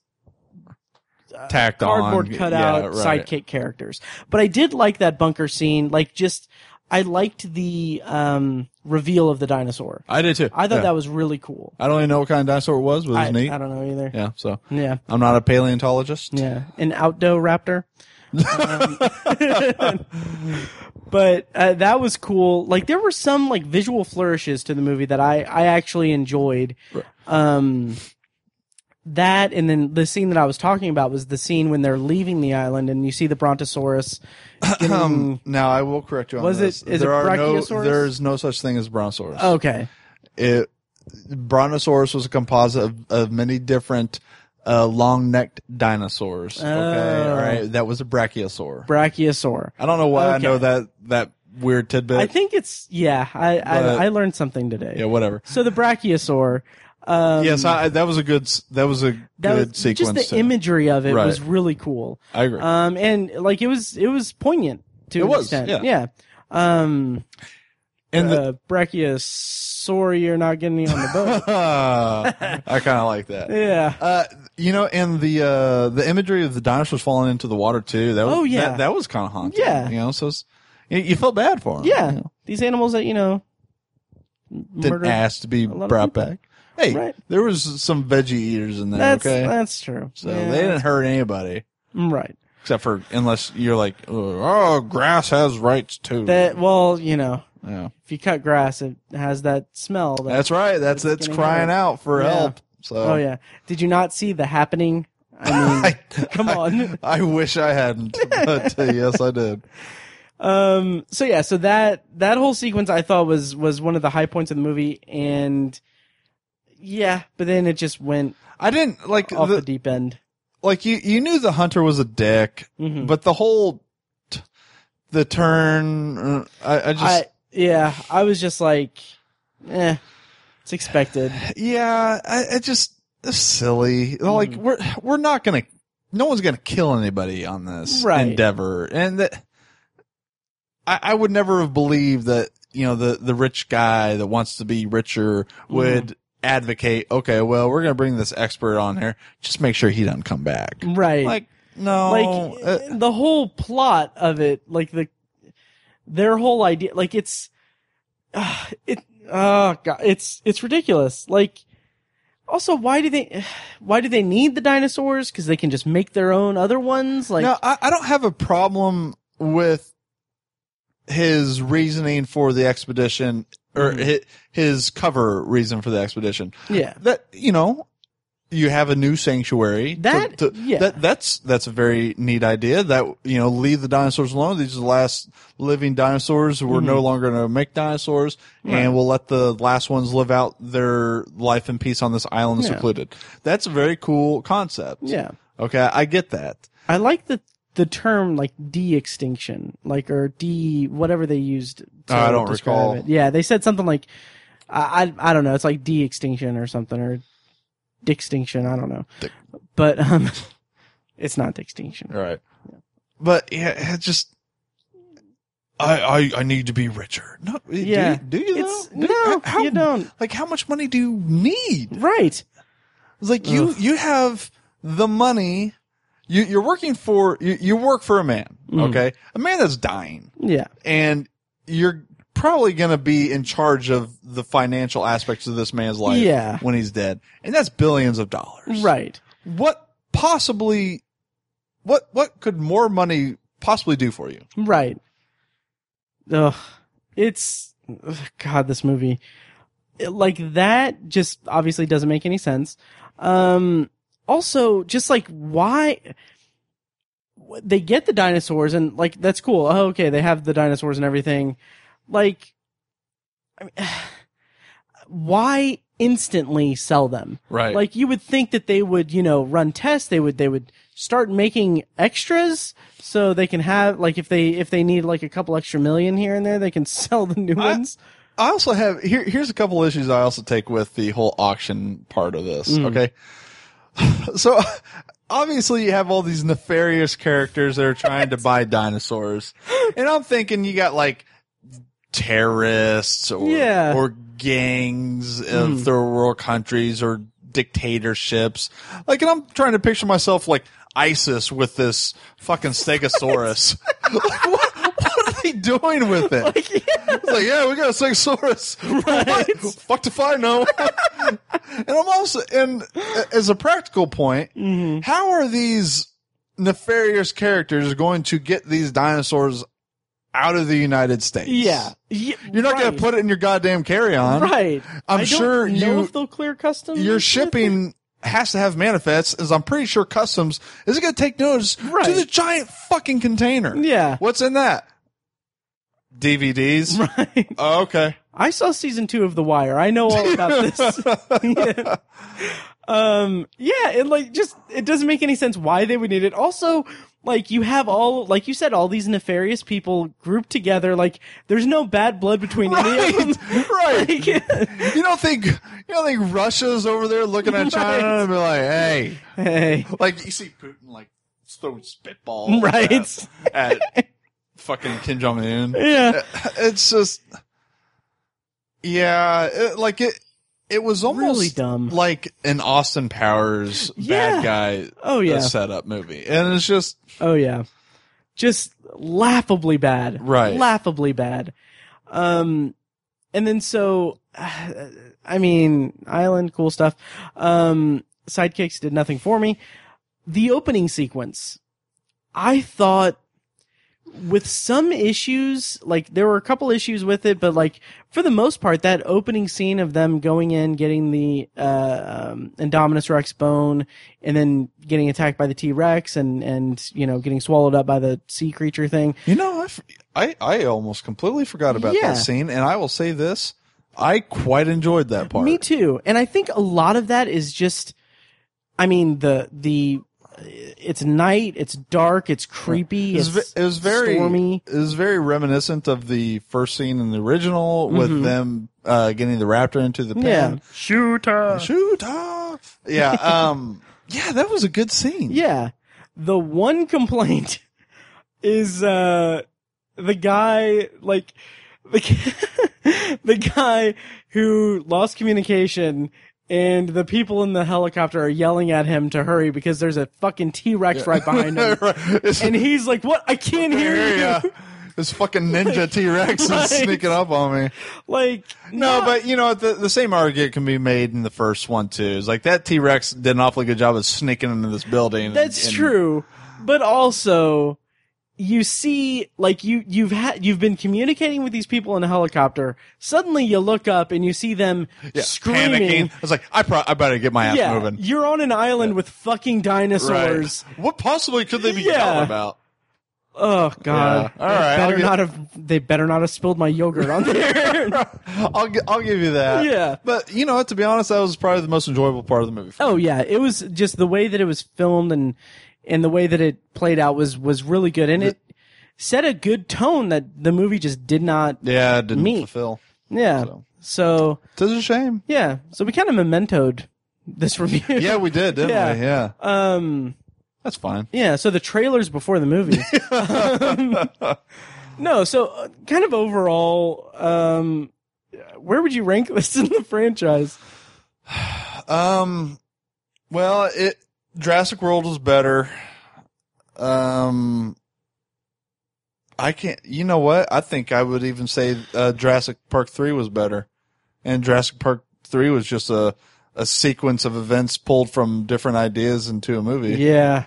tacked on. cardboard cutout Yeah, right. sidekick characters. But I did like that bunker scene, like just I liked the um reveal of the dinosaur. I did too. I thought Yeah. that was really cool. I don't even know what kind of dinosaur it was, but it was I, neat. I don't know either. yeah, so Yeah. I'm not a paleontologist. Yeah, an outdo raptor. Um, but uh, that was cool. Like there were some like visual flourishes to the movie that I I actually enjoyed. Um, that and then the scene that I was talking about was the scene when they're leaving the island and you see the Brontosaurus. Getting, Um, now I will correct you on Was it- this. is there it are no, there's no such thing as brontosaurus. okay, It, brontosaurus was a composite of, of many different uh, long-necked dinosaurs. Okay, Oh. all right, that was a brachiosaur. Brachiosaur. I don't know why I know that that weird tidbit. I think it's yeah. I I, I learned something today. yeah, whatever. So the brachiosaur. Um, yes, I, that was a good. That was a that good was, sequence. Just the too. imagery of it Right. was really cool. I agree. Um, and like it was it was poignant to It an was, extent. yeah. yeah. Um, and the, uh, brachiosaur, you're not getting on the boat. I kind of like that. yeah. Uh, you know, and the uh, the imagery of the dinosaurs falling into the water too. That was, Oh, yeah. that, that was kind of haunting. Yeah. you know, so it's, you, you felt bad for them. Yeah, you know. these animals that you know didn't ask to be brought back. Hey, Right. there was some veggie eaters in there. That's okay, that's true. so Yeah, they didn't hurt anybody right. except for unless you're like, oh, grass has rights too. That well, you know, yeah. if you cut grass, it has that smell. That, That's right. That's It's it's crying hurt. out for Yeah. help. So Oh yeah. Did you not see the happening? I mean, I, come on. I wish I hadn't, but uh, yes, I did. Um. So yeah. So that that whole sequence I thought was was one of the high points of the movie, and yeah, but then it just went I didn't like off the, the, deep end. like you. You knew the hunter was a dick, Mhm. but the whole t- the turn. uh, I, I just I yeah. I was just like, eh, it's expected. yeah. I, it just it's silly. Like Mm-hmm. we're we're not gonna. No one's gonna kill anybody on this Right. endeavor, and that I, I would never have believed that you know the the rich guy that wants to be richer would Mm-hmm. Advocate. Okay, well, we're gonna bring this expert on here. Just make sure he doesn't come back. Right. Like no, like uh, the whole plot of it, like the their whole idea, like it's uh, it. Oh god, it's it's ridiculous. Like, also, why do they why do they need the dinosaurs? Because they can just make their own other ones. Like, no, I, I don't have a problem with his reasoning for the expedition or Mhm. his, his cover reason for the expedition. yeah, That you know, you have a new sanctuary. That- to- yeah. that that's that's a very neat idea. That you know, leave the dinosaurs alone. These are the last living dinosaurs. We're no longer going to make dinosaurs, Mm-hmm. Right. and we'll let the last ones live out their life in peace on this island Yeah. secluded. That's a very cool concept. yeah. Okay, I get that. I like the the term like de-extinction, like or de whatever they used. To Oh, I don't describe recall. It. Yeah, they said something like I, I I don't know. It's like de-extinction or something or extinction. I don't know, Dick. but um, it's not extinction. Right. But yeah, it just I, I I need to be richer. No, Yeah, do, you- do you? It's though? Do- no, how, you don't. Like, how much money do you need? Right. It's like you you have the money. You you're working for you, you work for a man. Mm. Okay, a man that's dying, Yeah. and you're probably going to be in charge of the financial aspects of this man's life. Yeah. when he's dead, and that's billions of dollars. Right. What possibly? What what could more money possibly do for you? Right. Ugh. It's ugh, God. This movie, like that, just obviously doesn't make any sense. Um. Also, just like why they get the dinosaurs and like that's cool. Oh, okay, they have the dinosaurs and everything. Like, I mean, why instantly sell them? Right. Like you would think that they would, you know, run tests. They would, they would start making extras so they can have, like, if they, if they need like a couple extra million here and there, they can sell the new ones. I also have here. Here's a couple issues I also take with the whole auction part of this. Mm. Okay, so obviously you have all these nefarious characters that are trying to buy dinosaurs, and I'm thinking you got like terrorists or Yeah. or gangs of hmm. third world countries or dictatorships. Like, and I'm trying to picture myself like ISIS with this fucking Stegosaurus. like, what, what are they doing with it? Like, yeah. It's like, yeah, we got a Stegosaurus. Right. Fuck if I know. and I'm also, and as a practical point, Mm-hmm. how are these nefarious characters going to get these dinosaurs out of the United States? Yeah. Yeah, You're not going to put it in your goddamn carry-on. Right. I'm I sure know you- if they'll clear customs. Your shipping has to have manifests, as I'm pretty sure customs is going to take notice Right. to the giant fucking container. Yeah. What's in that? DVDs. Right. Oh, okay. I saw season two of The Wire. I know all about this. yeah. Um, yeah, it like just it doesn't make any sense why they would need it. Also, like you have all like you said, all these nefarious people grouped together. Like there's no bad blood between any of them. right. Like, You don't think you don't think Russia's over there looking at China Right. and be like, hey, hey, like you see Putin like throwing spitballs Right. at, at fucking Kim Jong Un. yeah, It's just, yeah, it, like it. It was almost Really dumb. like an Austin Powers Yeah. bad guy Oh, yeah. uh, setup movie, and it's just oh yeah, just laughably bad. Right. laughably bad. Um, and then so, I mean, Island, cool stuff. Um, sidekicks did nothing for me. The opening sequence, I thought with some issues, like there were a couple issues with it, but like for the most part, that opening scene of them going in, getting the, uh, um, Indominus Rex bone and then getting attacked by the T-Rex and, and, you know, getting swallowed up by the sea creature thing. You know, I I almost completely forgot about Yeah. that scene, and I will say this: I quite enjoyed that part. Me too. And I think a lot of that is just, I mean, the, the, it's night, it's dark, it's creepy, It was, it's it was very stormy. It was very reminiscent of the first scene in the original with them uh, getting the raptor into the Mm-hmm. Yeah. pen. Shooter. Shoot off. Yeah. Um. yeah, that was a good scene. Yeah. The one complaint is, uh, the guy, like, the, the guy who lost communication and the people in the helicopter are yelling at him to hurry because there's a fucking T-Rex right behind him. Right. And he's like, what? I can't hear you. yeah. This fucking ninja T Rex is sneaking up on me. Like, No, but you know the the same argument can be made in the first one too. It's like that T Rex did an awfully good job of sneaking into this building. and- That's and- true. But also, you see, like you, you've had, you've been communicating with these people in a helicopter. Suddenly you look up and you see them Yeah, screaming. panicking. I was like, I pro- I better get my ass Yeah, moving. you're on an island with fucking Right. dinosaurs. What possibly could they be Yeah. yelling about? Oh god. Yeah. All right, They I'll better not have. They better not have spilled my yogurt on there. I'll I'll give you that. Yeah. but you know what? To be honest, that was probably the most enjoyable part of the movie. oh me. yeah, it was just the way that it was filmed and and the way that it played out was was really good, and it set a good tone that the movie just did not. yeah, it didn't Me. fulfill. Yeah. So. So It's a shame. yeah, so we kind of mementoed this review. Yeah, we did, didn't Yeah. we? Yeah, Um. that's fine. Yeah. So the trailers before the movie. Um, no. So uh, kind of overall, um, where would you rank this in the franchise? Um, well, it Jurassic World was better. Um, I can't. You know what? I think I would even say uh, Jurassic Park three was better, and Jurassic Park three was just a a sequence of events pulled from different ideas into a movie. Yeah.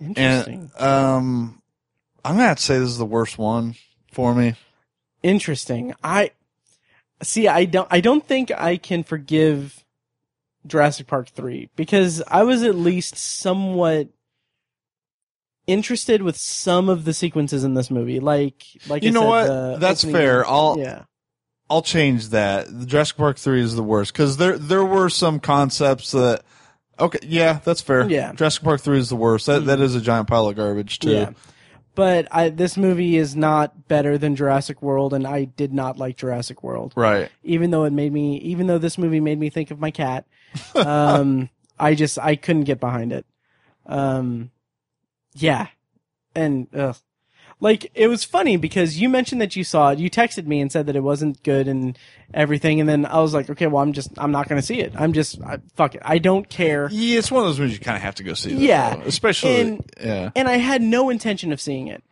Interesting. And um, I'm gonna have to say this is the worst one for me. Interesting. I see. I don't. I don't think I can forgive Jurassic Park three because I was at least somewhat interested with some of the sequences in this movie. Like, like You I know said, what? That's fair. I'll yeah. I'll change that. Jurassic Park three is the worst because there there were some concepts that. Okay, yeah, that's fair. Yeah. Jurassic Park three is the worst. That that mm-hmm. is a giant pile of garbage too. Yeah. But I, this movie is not better than Jurassic World, and I did not like Jurassic World. Right. Even though it made me, even though this movie made me think of my cat, um, I just I couldn't get behind it. Um, yeah, and ugh. like it was funny because you mentioned that you saw it. You texted me and said that it wasn't good and everything, and then I was like, okay, well, I'm just I'm not gonna see it. I'm just I, fuck it. I don't care. Yeah, it's one of those movies you kind of have to go see. though, Yeah. especially And- yeah. and I had no intention of seeing it.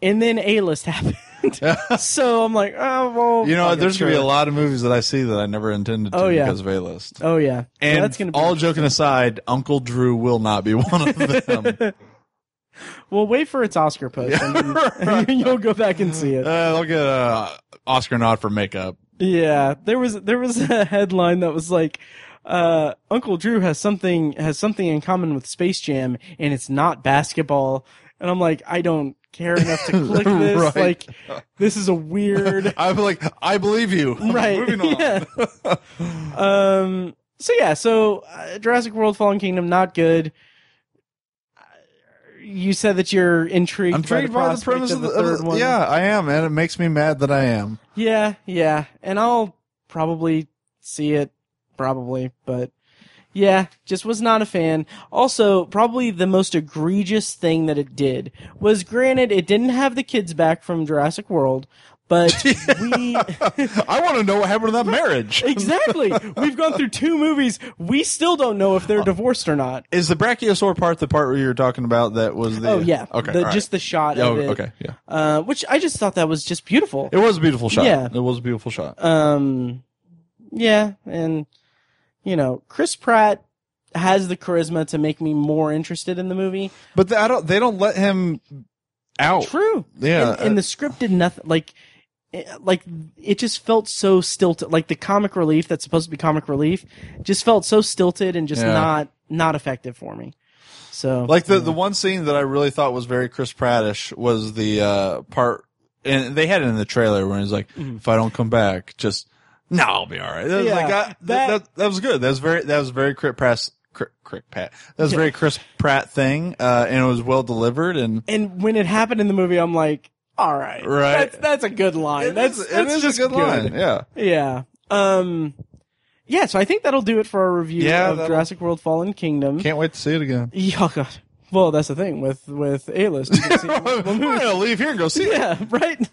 And then A list happened. so I'm like, oh well. You know, there's gonna be a lot of movies that I see that I never intended to Oh, yeah. because of A list. Oh yeah, And that's gonna be all joking aside, Uncle Drew will not be one of them. Well, wait for its Oscar post, and, then- you'll go back and see it. uh, they'll get a Oscar nod for makeup. Yeah, there was there was a headline that was like, uh, "Uncle Drew has something has something in common with Space Jam, and it's not basketball." And I'm like, I don't care enough to click this. Right. Like, this is a weird. I'm like, I believe you. right Moving on. yeah. um so yeah, so uh, Jurassic World: Fallen Kingdom not good. Uh, You said that you're intrigued. I'm intrigued by by the, the premise of of the, the third the- one. Yeah, I am, and it makes me mad that I am. yeah, yeah, and I'll probably see it, probably, but yeah, just was not a fan. Also, probably the most egregious thing that it did was, granted, it didn't have the kids back from Jurassic World, but we. I want to know what happened to that marriage. Exactly. We've gone through two movies. We still don't know if they're divorced or not. Is the brachiosaur part the part where you were talking about that was the? Oh yeah. Okay. The, right. Just the shot Oh, of it. okay. Yeah. Uh, which I just thought that was just beautiful. It was a beautiful shot. Yeah. It was a beautiful shot. Um, yeah, and you know, Chris Pratt has the charisma to make me more interested in the movie. But the, I don't. They don't let him out. True. Yeah. And, and the script did nothing. Like, eh, like it just felt so stilted. Like the comic relief that's supposed to be comic relief just felt so stilted and just Yeah. not not effective for me. So Like the the one scene that I really thought was very Chris Prattish was the uh, part, and they had it in the trailer where he's like, "If I don't come back, just no, I'll be all right." That was. Yeah, like, I- that- that, that was good. That was very that was very Chris Pratt. Chris Pratt. That was a very Chris Pratt thing, uh, and it was well delivered. And and when it happened in the movie, I'm like, all right, Right. That's, that's a good line. it that's is- it that's is just a good, line. Yeah. Yeah. Um. Yeah. So I think that'll do it for our review Yeah, of Jurassic World: Fallen Kingdom. Can't wait to see it again. Oh God. Well, that's the thing with with A list. I'm gonna leave here and go see it. yeah, right.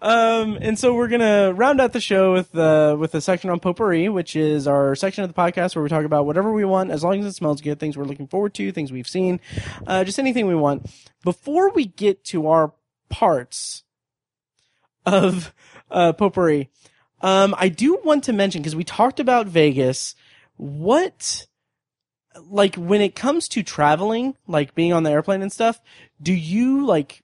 Um, and so we're gonna round out the show with uh with a section on potpourri, which is our section of the podcast where we talk about whatever we want, as long as it smells good, things we're looking forward to, things we've seen, uh, just anything we want. Before we get to our parts of uh potpourri, um, I do want to mention because we talked about Vegas. What, like, when it comes to traveling, like being on the airplane and stuff, do you like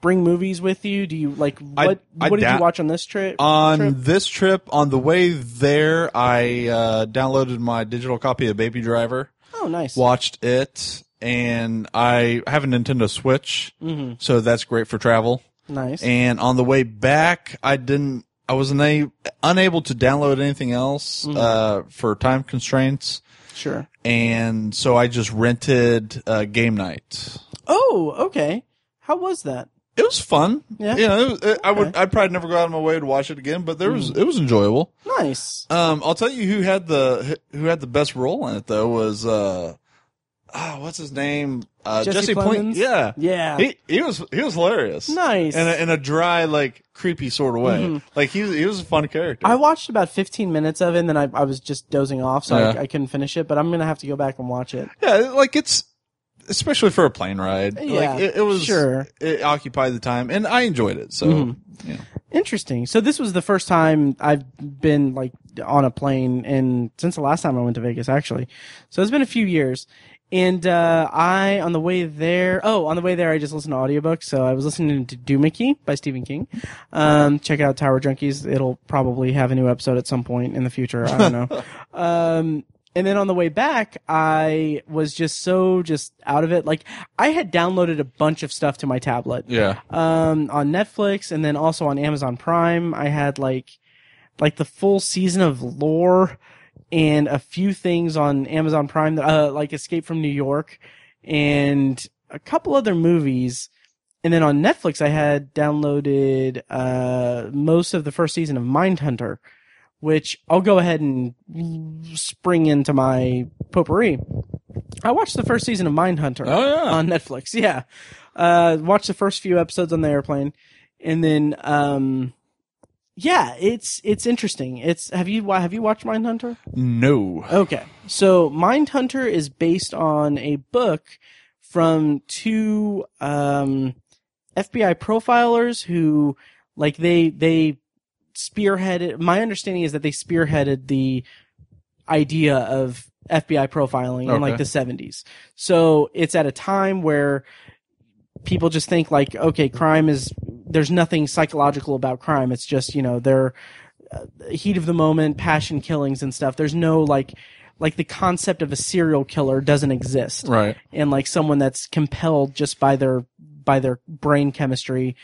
bring movies with you? Do you like what? I what did da- you watch on this trip? On trip? this trip, on the way there, I uh, downloaded my digital copy of Baby Driver, Oh, nice. watched it, and I have a Nintendo Switch, hmm so that's great for travel. Nice. And on the way back, I didn't, I was una- unable to download anything else Mm-hmm. uh, for time constraints, sure. and so I just rented uh, Game Night. Oh, okay. How was that? It was fun. Yeah? you know, it it, I would. I'd probably never go out of my way to watch it again, but there was, it was enjoyable. Nice. Um, I'll tell you who had the who had the best role in it though was uh, oh, what's his name? Uh, Jesse Jesse, Plemons? Plemons. Yeah, Yeah. He he was he was hilarious. Nice. in a, in a dry, like creepy sort of way. Mhm. Like he was, he was a fun character. I watched about 15 minutes of it, and then I, I was just dozing off, so Yeah. I, I couldn't finish it. But I'm gonna have to go back and watch it. yeah, like it's especially for a plane ride. Yeah, like it, it was sure. It occupied the time, and I enjoyed it. So Mhm. you know. Interesting. So this was the first time I've been like on a plane, and since the last time I went to Vegas, actually. So it's been a few years. And uh, I, on the way there, oh, on the way there, I just listened to audiobooks. So I was listening to Duma Key by Stephen King. Um, check out Tower Junkies. It'll probably have a new episode at some point in the future. I don't know. um, and then on the way back, I was just so just out of it. Like I had downloaded a bunch of stuff to my tablet yeah, um on Netflix and then also on Amazon Prime. I had like like the full season of Lore and a few things on Amazon Prime that uh like Escape from New York and a couple other movies. And then on Netflix I had downloaded uh most of the first season of Mindhunter, which I'll go ahead and spring into my potpourri. I watched the first season of Mindhunter Oh, yeah. on Netflix. Yeah. Uh, watched the first few episodes on the airplane, and then um, yeah, it's it's interesting. It's have you have you watched Mindhunter? no, Okay, so Mindhunter is based on a book from two um, FBI profilers who, like, they they spearheaded. My understanding is that they spearheaded the idea of FBI profiling in like the seventies. So it's at a time where people just think like, okay, crime is there's nothing psychological about crime. It's just you know they're uh, heat of the moment, passion killings and stuff. There's no like like the concept of a serial killer doesn't exist right? and like someone that's compelled just by their by their brain chemistry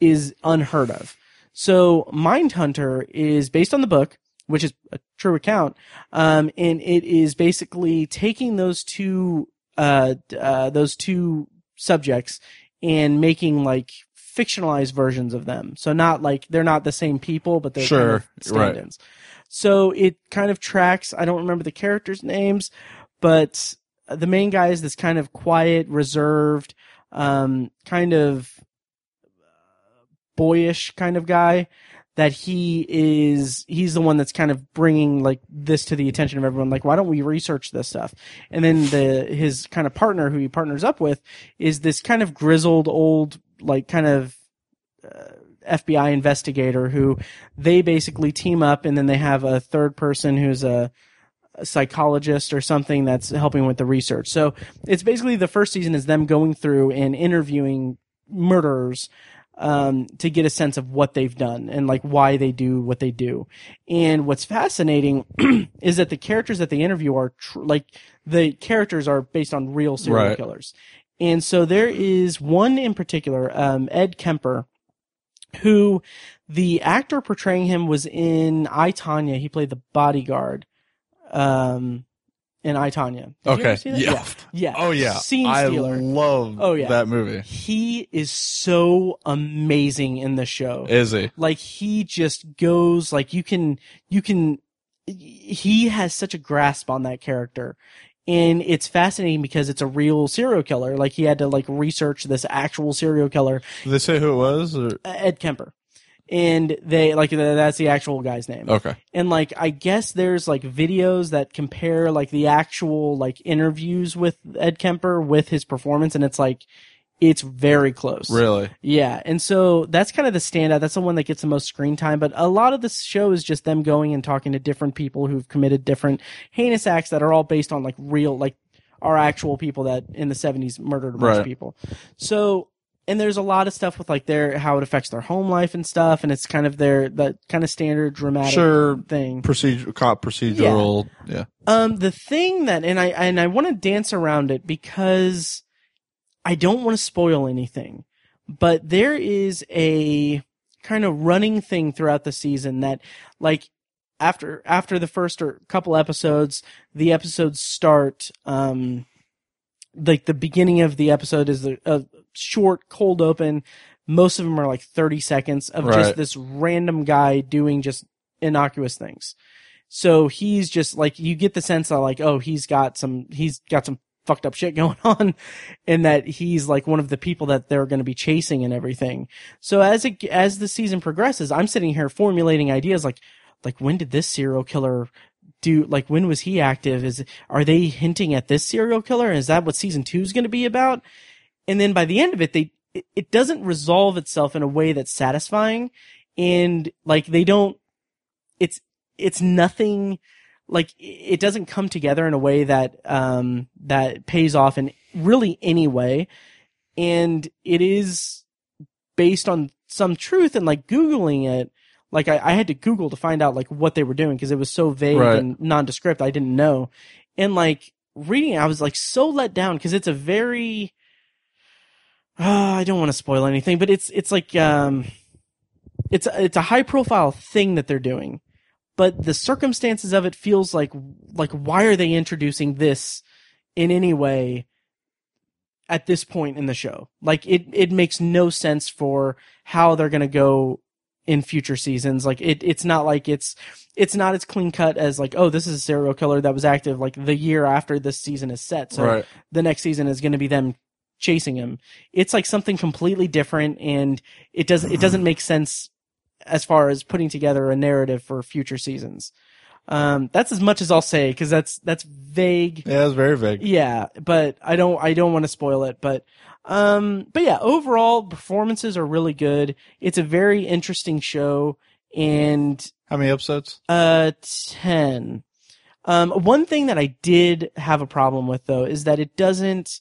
is unheard of. So Mindhunter is based on the book. which is a true account. Um, and it is basically taking those two, uh, uh, those two subjects and making like fictionalized versions of them. So not like they're not the same people, but they're Sure, kind of stand-ins. So it kind of tracks. I don't remember the characters' names, but the main guy is this kind of quiet, reserved, um, kind of boyish kind of guy. That he is, he's the one that's kind of bringing like this to the attention of everyone. Like, why don't we research this stuff? And then the his kind of partner, who he partners up with, is this kind of grizzled old, like kind of uh, FBI investigator who they basically team up and then they have a third person who's a, a psychologist or something that's helping with the research. So it's basically the first season is them going through and interviewing murderers um, to get a sense of what they've done and like why they do what they do. And what's fascinating is that the characters that they interview are tr- like the characters are based on real serial Right. killers. And so there is one in particular, um, Ed Kemper, who the actor portraying him was in I Tonya. He played the bodyguard, um, in I Tonya. Did Okay. ever see that? Yeah. yeah, yeah. Oh yeah, Scene I stealer. love Oh, yeah. that movie. He is so amazing in the show. Is he? like he just goes like you can you can he has such a grasp on that character and it's fascinating because it's a real serial killer like he had to like research this actual serial killer Did they say who it was? Or? ed kemper and they like th- that's the actual guy's name Okay. and like i guess there's like videos that compare like the actual like interviews with ed kemper with his performance and it's like it's very close Really? yeah, and so that's kind of the standout. That's the one that gets the most screen time. But a lot of the show is just them going and talking to different people who've committed different heinous acts that are all based on like real, like are actual people that in the seventies murdered a bunch of people. So, and there's a lot of stuff with like their how it affects their home life and stuff, and it's kind of their that kind of standard dramatic Sure. thing. Procedure, cop procedural. Yeah. Um, the thing that, and I, and I want to dance around it because I don't want to spoil anything, but there is a kind of running thing throughout the season that, like, after, after the first or couple episodes, the episodes start, um, like the beginning of the episode is the a short cold open. Most of them are like 30 seconds of just this random guy doing just innocuous things. So he's just like you get the sense that like oh he's got some he's got some fucked up shit going on and that he's like one of the people that they're going to be chasing and everything. So as it as the season progresses, I'm sitting here formulating ideas like like when did this serial killer do like when was he active is are they hinting at this serial killer is that what season 2 is going to be about and then by the end of it they it, doesn't resolve itself in a way that's satisfying. And like they don't it's it's nothing like it doesn't come together in a way that um that pays off in really any way. And it is based on some truth and like googling it. Like I, I had to google to find out like what they were doing because it was so vague Right. and nondescript. I didn't know. And like reading it i was like so let down because it's a very uh, i don't want to spoil anything but it's it's like um it's a, it's a high profile thing that they're doing but the circumstances of it feels like like why are they introducing this in any way at this point in the show? Like it it makes no sense for how they're going to go in future seasons. Like it it's not like it's it's not as clean cut as like oh this is a serial killer that was active like the year after this season is set. So Right. the next season is going to be them chasing him. It's like something completely different and it doesn't it doesn't make sense as far as putting together a narrative for future seasons. Um that's as much as i'll say because that's that's vague. Yeah, it's very vague. yeah but i don't i don't want to spoil it but um but yeah overall performances are really good. It's a very interesting show and How many episodes? uh 10 um one thing that i did have a problem with though is that it doesn't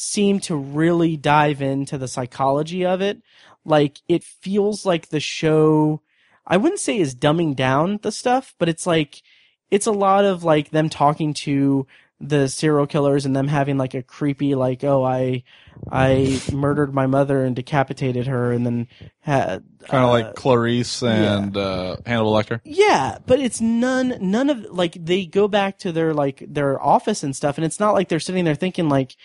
seem to really dive into the psychology of it like it feels like the show i wouldn't say is dumbing down the stuff but it's like it's a lot of like them talking to the serial killers and them having like a creepy like oh I I murdered my mother and decapitated her and then had Kind of uh, like Clarice and uh, Hannibal Lecter. yeah, but it's none none of like they go back to their like their office and stuff and it's not like they're sitting there thinking like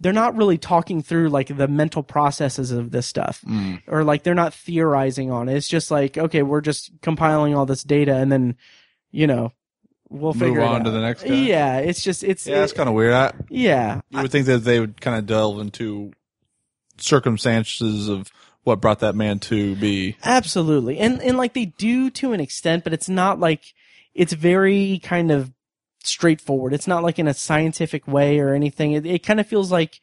they're not really talking through like the mental processes of this stuff Mm. or like they're not theorizing on it. It's just like okay, we're just compiling all this data and then you know we'll Move figure it on to out. the next guy? Yeah, it's just it's Yeah, that's kind of weird. I, yeah. you would think that they would kind of delve into circumstances of what brought that man to be. Absolutely. And and like they do to an extent, but it's not like it's very kind of straightforward. It's not like in a scientific way or anything. It it kind of feels like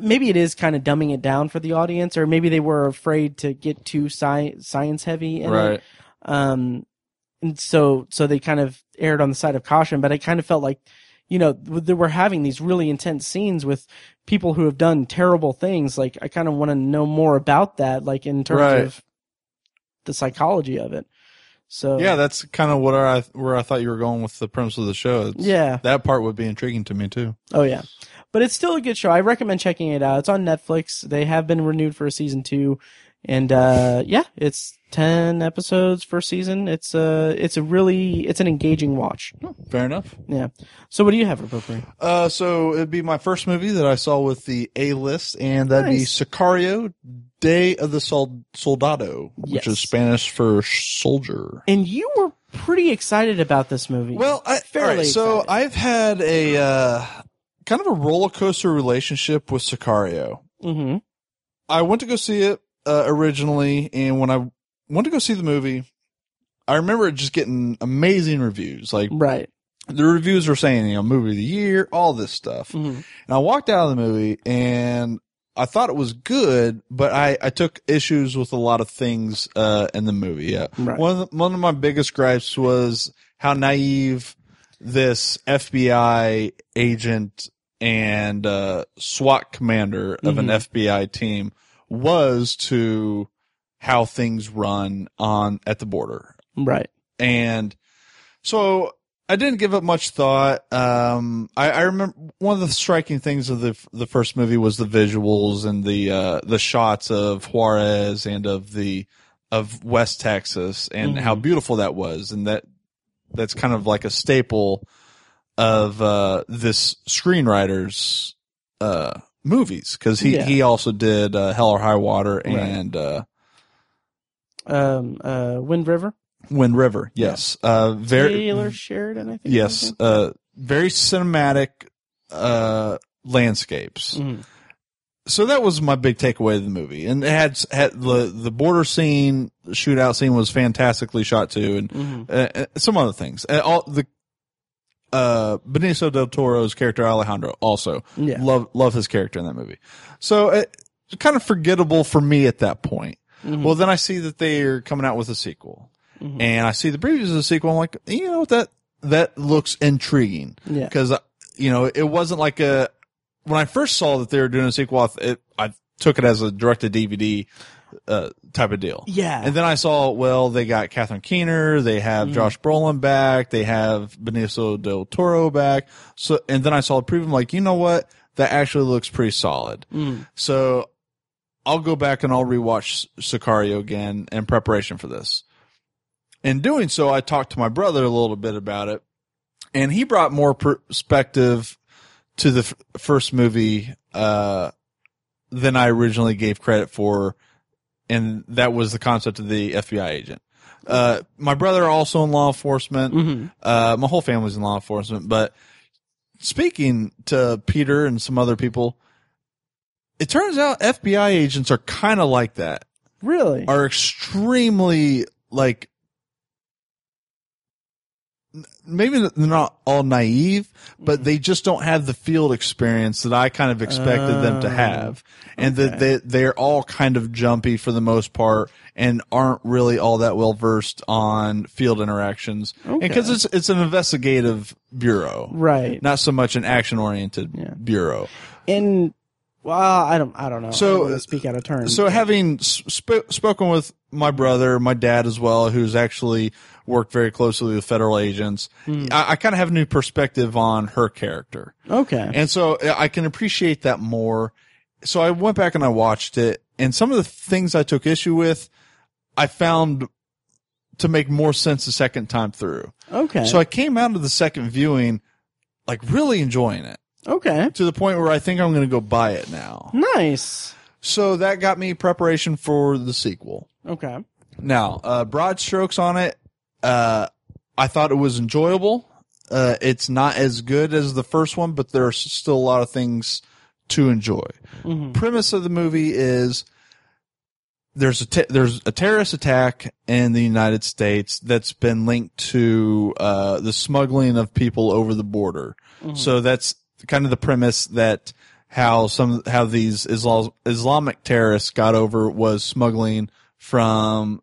maybe it is kind of dumbing it down for the audience or maybe they were afraid to get too sci- science heavy in Right. it. Um and so so they kind of erred on the side of caution, but I kind of felt like you know, they were having these really intense scenes with people who have done terrible things. Like, I kind of want to know more about that, like in terms Right. of the psychology of it. So Yeah, that's kind of what I where I thought you were going with the premise of the show. It's- yeah, that part would be intriguing to me too. oh yeah, but it's still a good show. I recommend checking it out. It's on Netflix. They have been renewed for a season two, and uh, yeah, it's ten episodes for season. It's a it's a really it's an engaging watch. Fair enough. Yeah. So what do you have for potpourri? Uh, so it'd be my first movie that I saw with the A list, and that'd be Nice. Sicario, Day of the Sol- Soldado, which Yes. is Spanish for soldier. And you were pretty excited about this movie. Well, I, Fairly right, so excited. I've had a uh, kind of a roller coaster relationship with Sicario. hmm I went to go see it uh, originally, and when I went to go see the movie, I remember it just getting amazing reviews. Like right. the reviews were saying, you know, movie of the year, all this stuff. hmm And I walked out of the movie and I thought it was good, but I, I took issues with a lot of things uh, in the movie. Yeah. Right. One of the, one of my biggest gripes was how naive this FBI agent and uh, SWAT commander of an Mhm. FBI team was to how things run on at the border Right. and so I didn't give it much thought. Um, I, I remember one of the striking things of the the first movie was the visuals and the uh, the shots of Juarez and of the of West Texas and Mhm. how beautiful that was, and that that's kind of like a staple of uh, this screenwriter's uh, movies because he Yeah. he also did uh, Hell or High Water Right. and. Uh, Um. Uh. Wind River. Wind River, yes. Uh, very Taylor Sheridan. I think. Yes, uh, very cinematic uh, landscapes. Mhm. So that was my big takeaway of the movie, and it had had the the border scene, the shootout scene was fantastically shot too, and Mhm. uh, uh, some other things. Uh, all the uh, Benicio del Toro's character Alejandro also Yeah. love love his character in that movie. So it, it's kind of forgettable for me at that point. Mhm. Well, then I see that they are coming out with a sequel, Mhm. and I see the previews of the sequel. I'm like, you know what that that looks intriguing Yeah. because you know it wasn't like a when I first saw that they were doing a sequel. I, it, I took it as a direct to DVD uh, type of deal. Yeah. And then I saw, well, they got Catherine Keener, they have Mhm. Josh Brolin back, they have Benicio del Toro back. So, and then I saw a preview. I'm like, you know what? That actually looks pretty solid. Mhm. So I'll go back and I'll rewatch Sicario again in preparation for this. In doing so, I talked to my brother a little bit about it, and he brought more perspective to the f- first movie uh, than I originally gave credit for, and that was the concept of the FBI agent. Uh, my brother also in law enforcement. Mhm. Uh, my whole family's in law enforcement, but speaking to Peter and some other people, it turns out FBI agents are kind of like that. Really. Are extremely like maybe they're not all naive, but they just don't have the field experience that I kind of expected them to Oh, have. And that they, they're all kind of jumpy for the most part and aren't really all that well versed on field interactions. And Okay. because it's, it's an investigative bureau, right. not so much an action oriented Yeah. bureau. And well, I don't. I don't know. So- I don't speak out of turn. So having sp- spoken with my brother, my dad as well, who's actually worked very closely with federal agents. I, I kind of have a new perspective on her character. Okay. And so uh, I can appreciate that more. So I went back and I watched it and some of the things I took issue with, I found to make more sense the second time through. okay. So I came out of the second viewing like really enjoying it okay. to the point where I think I'm going to go buy it now. Nice. So that got me preparation for the sequel. Okay. Now, uh, broad strokes on it. Uh, I thought it was enjoyable. Uh, it's not as good as the first one, but there are still a lot of things to enjoy. Premise of the movie is there's a te- there's a terrorist attack in the United States that's been linked to uh, the smuggling of people over the border. So that's kind of the premise that how some how these Islam, Islamic terrorists got over was smuggling from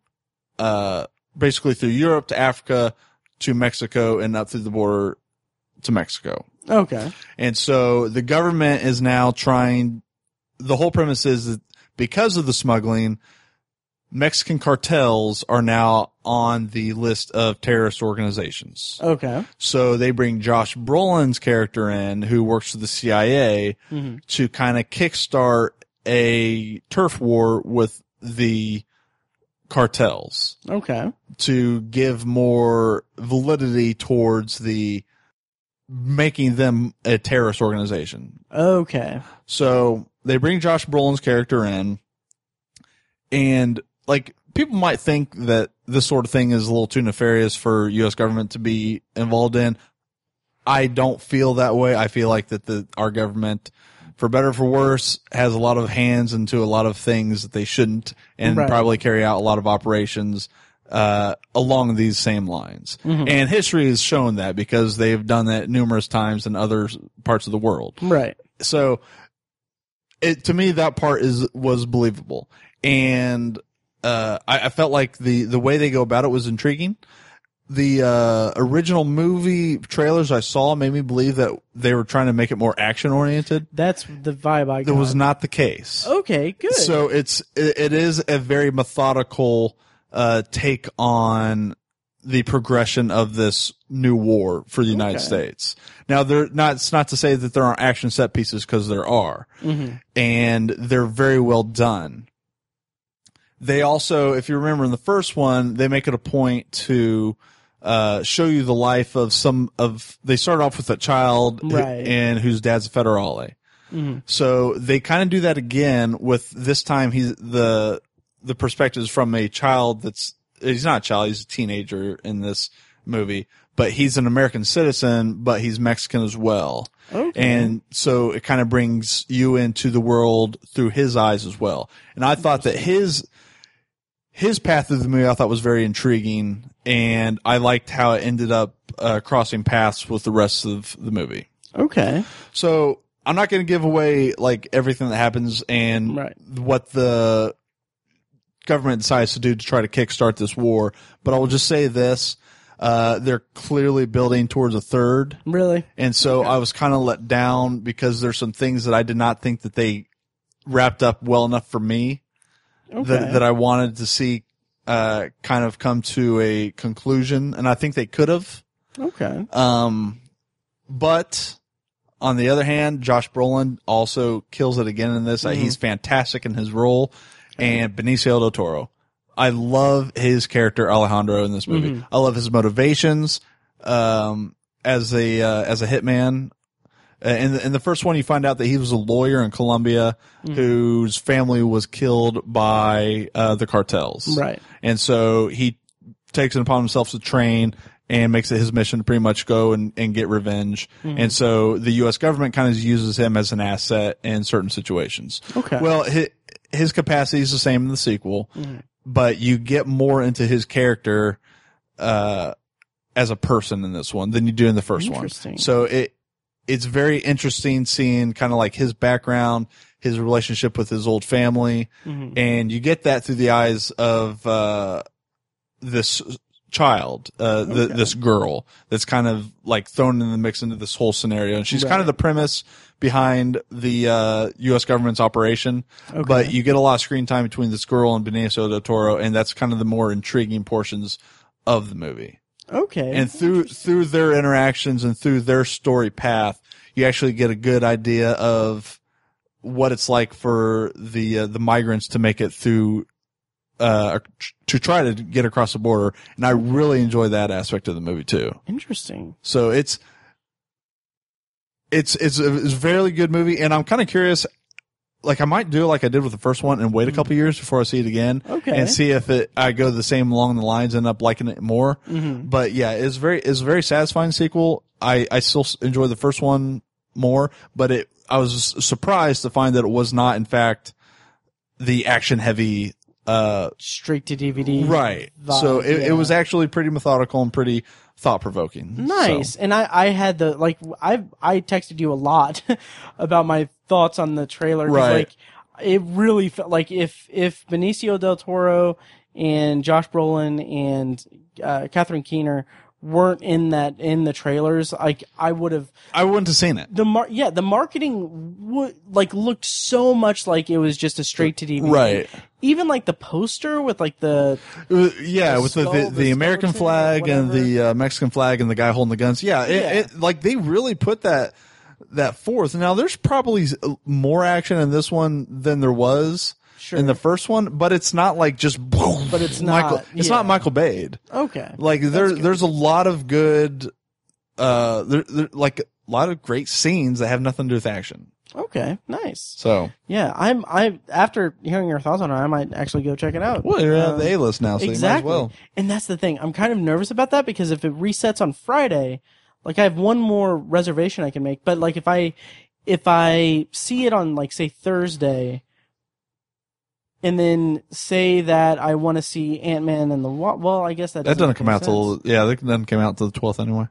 uh, basically through Europe to Africa to Mexico and up through the border to Mexico. Okay. And so the government is now trying, the whole premise is that because of the smuggling, Mexican cartels are now on the list of terrorist organizations. Okay. So they bring Josh Brolin's character in, who works for the CIA, to kind of kickstart a turf war with the cartels Okay. to give more validity towards the making them a terrorist organization. Okay. So they bring Josh Brolin's character in, and like people might think that this sort of thing is a little too nefarious for U.S. government to be involved in. I don't feel that way. I feel like that the our government, for better or for worse, has a lot of hands into a lot of things that they shouldn't, and Right. probably carry out a lot of operations uh, along these same lines. And history has shown that because they've done that numerous times in other parts of the world Right. so it to me that part is was believable and uh I, I felt like the the way they go about it was intriguing the uh original movie trailers i saw made me believe that they were trying to make it more action oriented That's the vibe I got. that was not the case okay. Good. so it's it, it is a very methodical uh take on the progression of this new war for the United Okay. States. Now they're not it's not to say that there aren't action set pieces because there are. Mm-hmm. And they're very well done. They also, if you remember in the first one, they make it a point to uh, show you the life of some of. They start off with a child who- Right. and whose dad's a federale. So they kind of do that again with this time. He's the the perspective is from a child that's he's not a child. He's a teenager in this movie, but he's an American citizen, but he's Mexican as well. Okay. And so it kind of brings you into the world through his eyes as well. And I thought that his his path of the movie I thought was very intriguing, and I liked how it ended up uh, crossing paths with the rest of the movie. okay. So I'm not going to give away like everything that happens and Right. what the government decides to do to try to kickstart this war, but I will just say this: uh, they're clearly building towards a third. Really. And so I was kind of let down because there's some things that I did not think that they wrapped up well enough for me Okay. that, that I wanted to see uh, kind of come to a conclusion. And I think they could have. okay. Um, but on the other hand, Josh Brolin also kills it again in this. Uh, he's fantastic in his role. And Benicio del Toro. I love his character Alejandro in this movie. I love his motivations um, as a uh, as a hitman. Uh, in the, in the first one, you find out that he was a lawyer in Colombia whose family was killed by uh, the cartels. Right. And so he takes it upon himself to train and makes it his mission to pretty much go and, and get revenge. And so the U.S. government kind of uses him as an asset in certain situations. Okay. Well, his, his capacity is the same in the sequel, but you get more into his character, uh, as a person in this one than you do in the first one. So it, it's very interesting seeing kind of like his background, his relationship with his old family, Mm-hmm. and you get that through the eyes of uh, this child, uh, the, this girl that's kind of like thrown in the mix into this whole scenario. And she's kind of the premise behind the, uh, U.S. government's operation. But you get a lot of screen time between this girl and Benicio del Toro. And that's kind of the more intriguing portions of the movie. Okay. And through, through their interactions and through their story path, you actually get a good idea of what it's like for the, uh, the migrants to make it through uh, to try to get across the border. And I really enjoy that aspect of the movie too. Interesting. So it's, it's, it's a, it's a very good movie. And I'm kind of curious, like I might do like I did with the first one and wait a couple years before I see it again. Okay. And see if it, I go the same along the lines, end up liking it more. But yeah, it's very, it's a very satisfying sequel. I, I still enjoy the first one more, but it, I was surprised to find that it was not in fact the action heavy, uh, Straight to DVD. Right. vibe, so it, yeah. it was actually pretty methodical and pretty thought provoking. Nice. And I, I had the like I I texted you a lot about my thoughts on the trailer. Right. Like it really felt like if if Benicio del Toro and Josh Brolin and uh, Catherine Keener weren't in that in the trailers, like I would have I wouldn't have seen it. the mar- yeah the marketing would like looked so much like it was just a straight to DVD. Right. Even like the poster with like the Uh, yeah, with the, skull- the, the the American flag and the uh, Mexican flag and the guy holding the guns. Yeah, it, Yeah. It, like they really put that that forth. Now there's probably more action in this one than there was Sure. in the first one, but it's not like just boom. But it's Michael. not, It's yeah. not Michael Bay. okay Like there, there's a lot of good, uh, there, there, like a lot of great scenes that have nothing to do with action. okay nice. So, Yeah, I'm. I after hearing your thoughts on it, I might actually go check it out. well, you're on Um, the A list now, so exactly. you might as well. And that's the thing. I'm kind of nervous about that because if it resets on Friday, like I have one more reservation I can make. But like if I if I see it on like say Thursday, and then say that I want to see Ant Man and the Wa- well, I guess that That doesn't come out till yeah, that doesn't come out till the twelfth anyway.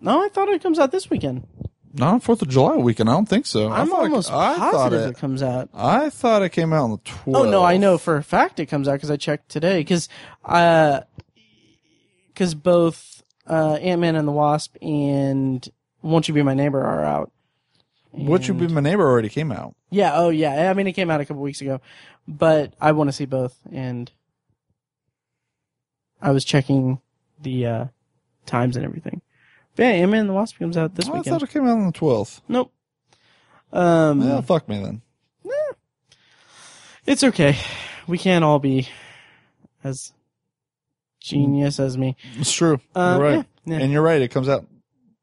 No, I thought it comes out this weekend. No, Fourth of July weekend. I don't think so. I'm it- almost I thought positive it. it comes out. I thought it came out on the twelfth. Oh no, I know for a fact it comes out because I checked today. Because, uh, because both uh, Ant Man and the Wasp and Won't You Be My Neighbor are out. Would you be my neighbor already came out? Yeah. Oh yeah. I mean, it came out a couple weeks ago, but I want to see both, and I was checking the uh, times and everything. But yeah, Ant Man and the Wasp comes out this Oh, I weekend. thought it came out on the twelfth. Nope. Um, Yeah, fuck me then. it's okay. We can't all be as genius as me. It's true. Uh, you're right, yeah, yeah. and you're right. It comes out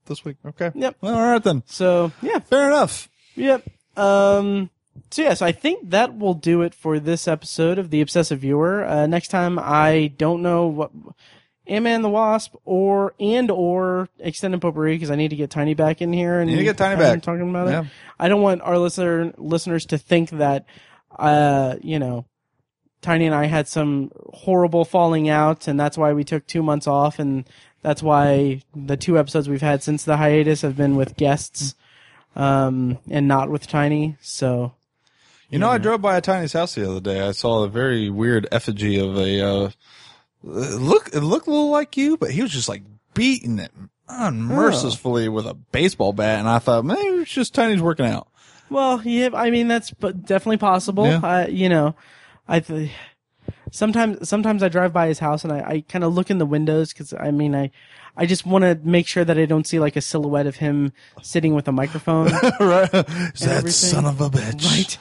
this week. Okay. Yep. Well, all right then. So yeah, Fair enough. yep. Um. So yes, I think that will do it for this episode of the Obsessive Viewer. Uh, next time, I don't know what Ant-Man the Wasp or and or extended potpourri because I need to get Tiny back in here and need to get Tiny back. talking about Yeah. it. I don't want our listener listeners to think that, uh, you know, Tiny and I had some horrible falling out, and that's why we took two months off, and that's why the two episodes we've had since the hiatus have been with guests, um, and not with Tiny. So You know, I drove by a Tiny's house the other day. I saw a very weird effigy of a uh, look. It looked a little like you, but he was just like beating it unmercifully with a baseball bat, and I thought maybe it's just Tiny's working out. Well, yeah, I mean that's definitely possible. Yeah. I, you know, I th- sometimes sometimes I drive by his house and I, I kind of look in the windows because I mean I I just want to make sure that I don't see like a silhouette of him sitting with a microphone. right? That everything. son of a bitch. right.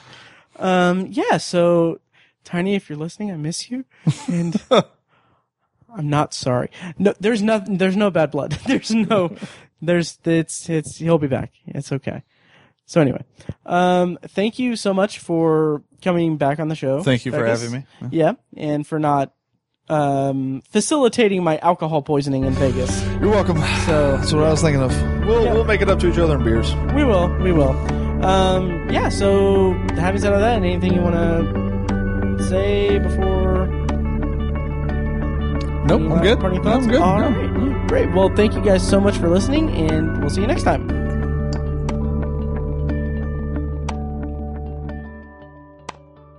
Um. Yeah. So, Tiny, if you're listening, I miss you, and I'm not sorry. No, there's nothing. There's no bad blood. There's no. There's. It's. It's. He'll be back. It's okay. So anyway, um, thank you so much for coming back on the show. Thank you for Beckus. having me. Yeah, and for not um facilitating my alcohol poisoning in Vegas. You're welcome. So That's what I was thinking of. We'll Yeah. we'll make it up to each other in beers. We will. We will. Um, yeah. So, having said all that, anything you want to say before? Nope, I'm good. No, thoughts? I'm good. All No. right. Great. Well, thank you guys so much for listening, and we'll see you next time.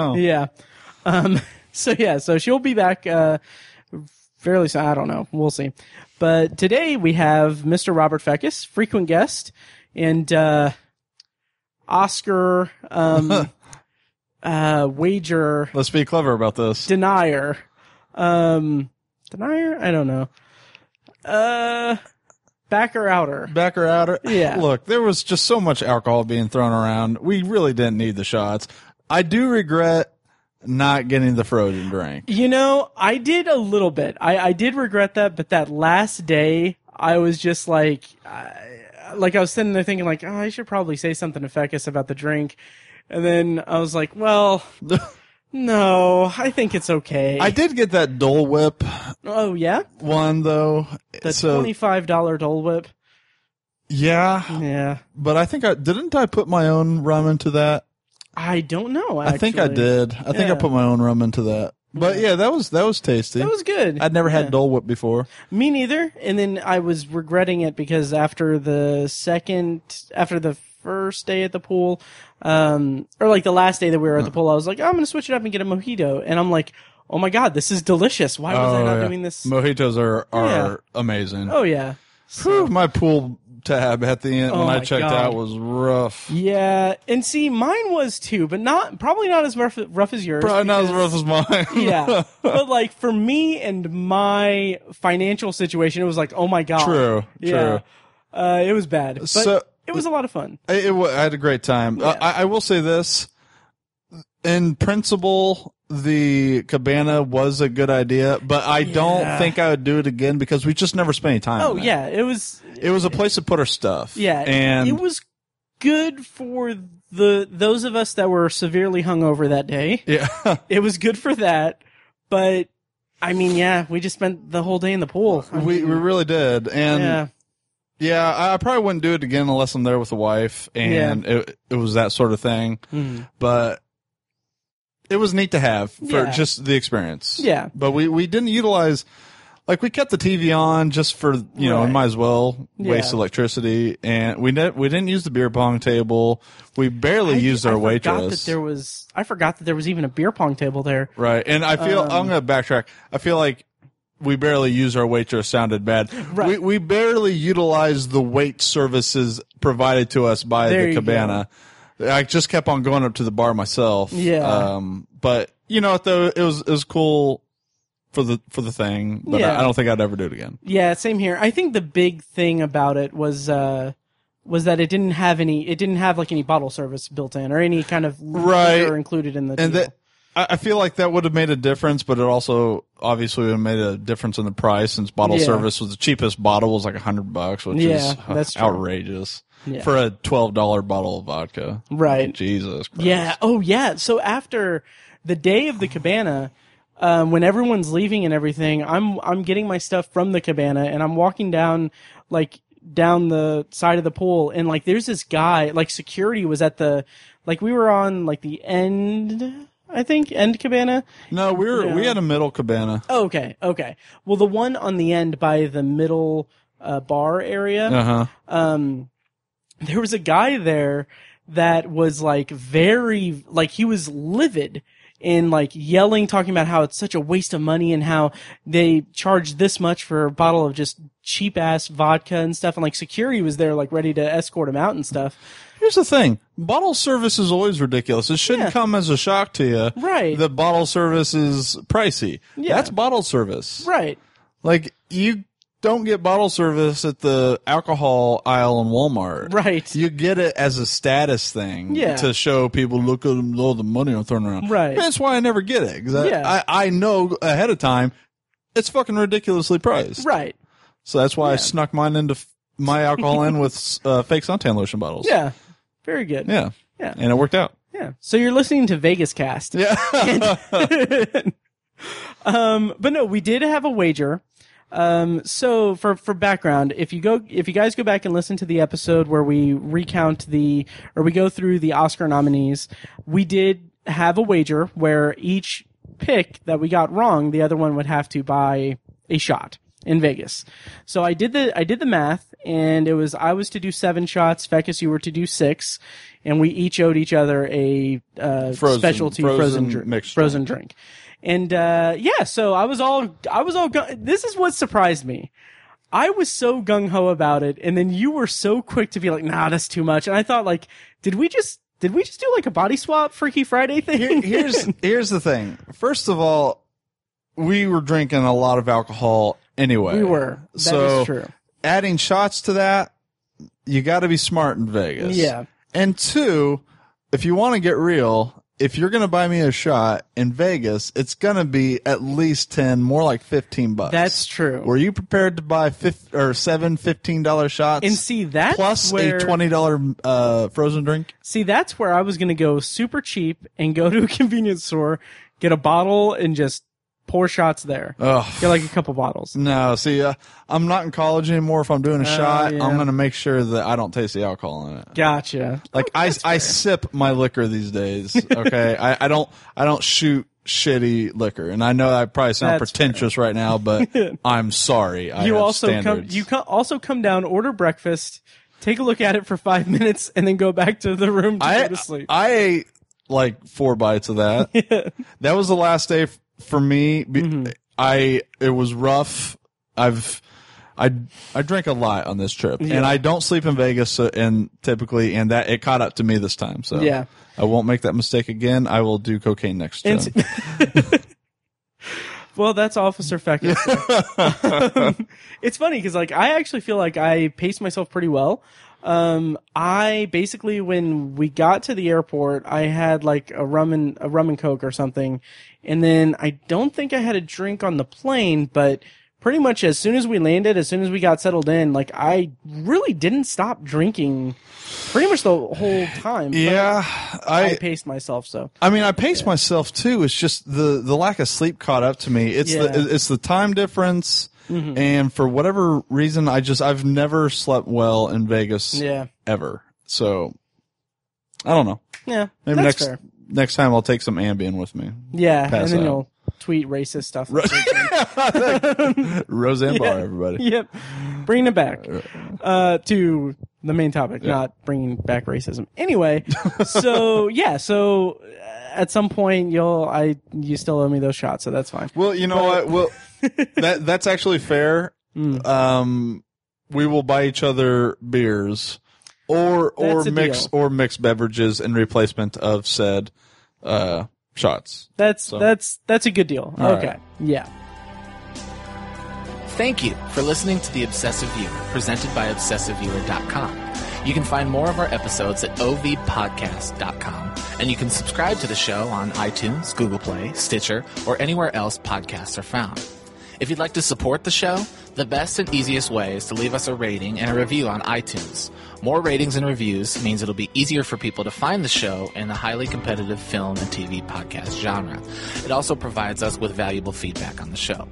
Oh. Yeah. Um. So yeah. So she'll be back. Uh. fairly. soon. I don't know. We'll see. But today we have Mr. Robert Fekkes, frequent guest, and uh, Oscar um, uh, wager Let's be clever about this. denier. Um, denier? I don't know. Uh, backer outer. Backer outer? Yeah. Look, there was just so much alcohol being thrown around. We really didn't need the shots. I do regret not getting the frozen drink. You know, I did a little bit. I, I did regret that, but that last day, I was just like, I, like I was sitting there thinking, like, oh, I should probably say something to Fekkes about the drink, and then I was like, well, no, I think it's okay. I did get that Dole Whip oh yeah, one though. the so twenty five dollar Dole Whip. yeah, Yeah, but I think I didn't I put my own rum into that. I don't know. I think I did. I think I put my own rum into that. But yeah, that was that was tasty. That was good. I'd never Yeah. had Dole Whip before. Me neither. And then I was regretting it because after the second, after the first day at the pool, um, or like the last day that we were at the pool, I was like, oh, I'm going to switch it up and get a mojito. And I'm like, oh my God, this is delicious. Why was I not Oh, yeah. doing this? Mojitos are are Yeah. amazing. oh yeah. Whew, my pool tab at the end Oh when I checked God. out was rough. Yeah. And see, mine was too, but not, probably not as rough, rough as yours. Probably not as rough as mine. yeah. But like for me and my financial situation, it was like, oh my God. True, Yeah. true. Uh, it was bad. But So- it was a lot of fun. It, it I had a great time. Yeah. I, I will say this: in principle, the cabana was a good idea, but I don't think I would do it again because we just never spent any time. Oh yeah, it was it was a place to put our stuff. yeah, and it was good for the those of us that were severely hungover that day. yeah, It was good for that, but I mean, yeah, we just spent the whole day in the pool. I we mean, we really did, and yeah, yeah, I, probably wouldn't do it again unless I'm there with the wife, and it it was that sort of thing. Mhm. But it was neat to have for Yeah. just the experience. Yeah. but we we didn't utilize. Like we kept the TV on just for you know, Right. we might as well waste Yeah. electricity, and we didn't we didn't use the beer pong table. We barely I, used I our forgot waitress. that there was. I forgot that there was even a beer pong table there. Right. And I feel Um, I'm going to backtrack. I feel like we barely use our waitress sounded bad. Right. We we barely utilize the wait services provided to us by There the cabana. I just kept on going up to the bar myself. Yeah. Um but you know what though it was it was cool for the for the thing, but Yeah. I, I don't think I'd ever do it again. Yeah, same here. I think the big thing about it was uh was that it didn't have any. It didn't have like any bottle service built in or any kind of Right. liquor included in the And deal. that I feel like that would have made a difference, but it also obviously would have made a difference in the price since bottle Yeah. service was the cheapest bottle was like a hundred bucks, which Yeah, is that's true. outrageous Yeah. for a twelve dollar bottle of vodka. right. Jesus Christ. Yeah. Oh, yeah. So after the day of the cabana, um, when everyone's leaving and everything, I'm I'm getting my stuff from the cabana and I'm walking down like down the side of the pool and like there's this guy like security was at the like we were on like the end I think end cabana. No, we were we had a middle cabana. Oh, okay. Okay. Well, the one on the end by the middle uh, bar area. Uh huh. um there was a guy there that was like very like he was livid and like yelling talking about how it's such a waste of money and how they charge this much for a bottle of just cheap ass vodka and stuff and like security was there like ready to escort him out and stuff Here's the thing: bottle service is always ridiculous. It shouldn't Yeah. come as a shock to you. Right. The bottle service is pricey. Yeah. That's bottle service. right Like you don't get bottle service at the alcohol aisle in Walmart. right You get it as a status thing Yeah. to show people, look at all the money I'm throwing around. Right. That's why I never get it. Cause I, Yeah. I, I know ahead of time it's fucking ridiculously priced. right So that's why I snuck mine into f- my alcohol in with uh, fake suntan lotion bottles. yeah very good Yeah. Yeah. And it worked out. yeah so you're listening to vegas cast Yeah. um, but no, we did have a wager. Um, so for for background, if you go, if you guys go back and listen to the episode where we recount the or we go through the Oscar nominees, we did have a wager where each pick that we got wrong, the other one would have to buy a shot. in Vegas. So I did the I did the math, and it was I was to do seven shots, Fekkes, you were to do six, and we each owed each other a uh, Frozen- specialty frozen frozen, drink, frozen drink. And uh, yeah, so I was all I was all this is what surprised me. I was so gung ho about it, and then you were so quick to be like, "Nah, that's too much." And I thought, like, did we just did we just do like a body swap Freaky Friday thing? Here- here's here's the thing. First of all, we were drinking a lot of alcohol anyway. we were. That is so true. adding shots to that, you got to be smart in Vegas. Yeah. And two, if you want to get real, if you're going to buy me a shot in Vegas, it's going to be at least 10, more like 15 bucks. That's true. Were you prepared to buy fif- or seven $15 shots? And see, that plus where- a $20 uh, frozen drink? See, that's where I was going to go super cheap and go to a convenience store, get a bottle, and just pour shots there. Ugh. Get like a couple bottles. No, see, uh, I'm not in college anymore. If I'm doing a shot, Oh, yeah. I'm going to make sure that I don't taste the alcohol in it. Gotcha. Like I, I sip my liquor these days. Okay, I, I don't, I don't shoot shitty liquor, and I know I probably sound That's pretentious right now, but I'm sorry. I you have also come. You co- also come down, order breakfast, take a look at it for five minutes, and then go back to the room to I, go to sleep. I ate like four bites of that. That was the last day f- for me. Mm-hmm. I it was rough. I've I I drank a lot on this trip, Yeah. and I don't sleep in Vegas, so, and typically, and that it caught up to me this time. So Yeah. I won't make that mistake again. I will do cocaine next time. Well, that's Officer Fekkes. it's funny because like I actually feel like I paced myself pretty well. Um, I basically when we got to the airport, I had like a rum and a rum and coke or something, and then I don't think I had a drink on the plane, but pretty much as soon as we landed, as soon as we got settled in, like I really didn't stop drinking pretty much the whole time. yeah, I I paced myself so. I mean, I pace myself too. It's just the the lack of sleep caught up to me. It's Yeah. Mm-hmm. the it's the time difference, and for whatever reason, I just I've never slept well in Vegas Yeah, ever. So I don't know. yeah, Maybe next fair. Next time I'll take some Ambien with me. Yeah, pass and then out. you'll tweet racist stuff. Roseanne Yeah. Barr, everybody. yep, bringing it back uh, to the main topic, not bringing back racism. Anyway, so yeah, so uh, at some point you'll I you still owe me those shots, so that's fine. Well, you know what? Well, that that's actually fair. Mm. Um, we will buy each other beers, or or That's a mix deal. or mix beverages in replacement of said uh, shots. That's that's that's a good deal. All okay, right. yeah. Thank you for listening to The Obsessive Viewer, presented by ObsessiveViewer.com. You can find more of our episodes at ovpodcast.com, and you can subscribe to the show on iTunes, Google Play, Stitcher, or anywhere else podcasts are found. If you'd like to support the show, the best and easiest way is to leave us a rating and a review on iTunes. More ratings and reviews means it'll be easier for people to find the show in the highly competitive film and TV podcast genre. It also provides us with valuable feedback on the show.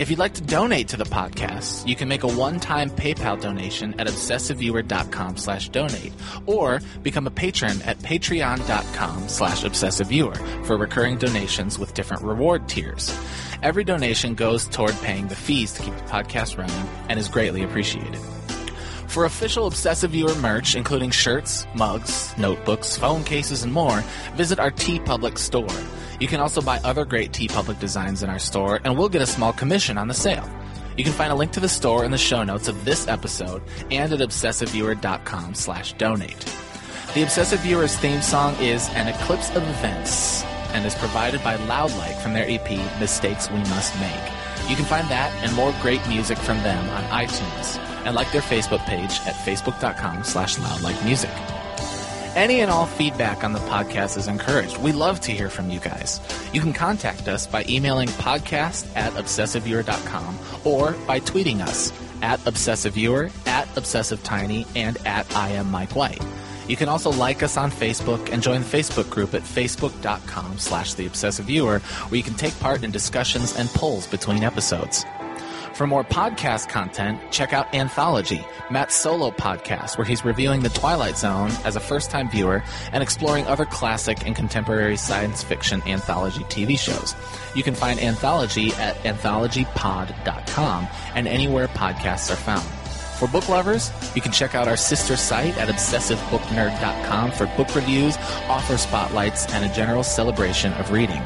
If you'd like to donate to the podcast, you can make a one-time PayPal donation at obsessiveviewer.com slash donate or become a patron at patreon.com slash obsessiveviewer for recurring donations with different reward tiers. Every donation goes toward paying the fees to keep the podcast running and is greatly appreciated. For official Obsessive Viewer merch, including shirts, mugs, notebooks, phone cases, and more, visit our TeePublic store. You can also buy other great TeePublic designs in our store, and we'll get a small commission on the sale. You can find a link to the store in the show notes of this episode and at obsessiveviewer.com slash donate. The Obsessive Viewer's theme song is An Eclipse of Events and is provided by Loudlike from their EP Mistakes We Must Make. You can find that and more great music from them on iTunes and like their Facebook page at facebook.com slash loudlikemusic. Any and all feedback on the podcast is encouraged. We love to hear from you guys. You can contact us by emailing podcast at obsessiveviewer.com or by tweeting us at obsessiveviewer, at obsessivetiny, and at I am Mike White. You can also like us on Facebook and join the Facebook group at facebook.com slash the obsessive viewer where you can take part in discussions and polls between episodes. For more podcast content, check out Anthology, Matt's solo podcast, where he's reviewing The Twilight Zone as a first time viewer and exploring other classic and contemporary science fiction anthology TV shows. You can find Anthology at anthologypod.com and anywhere podcasts are found. For book lovers, you can check out our sister site at obsessivebooknerd.com for book reviews, author spotlights, and a general celebration of reading.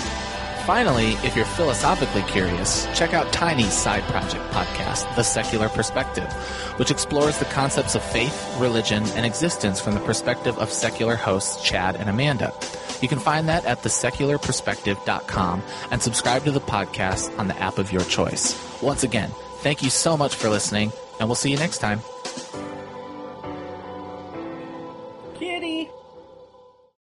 Finally, if you're philosophically curious, check out Tiny's side project podcast, The Secular Perspective, which explores the concepts of faith, religion, and existence from the perspective of secular hosts Chad and Amanda. You can find that at thesecularperspective.com and subscribe to the podcast on the app of your choice. Once again, thank you so much for listening, and we'll see you next time.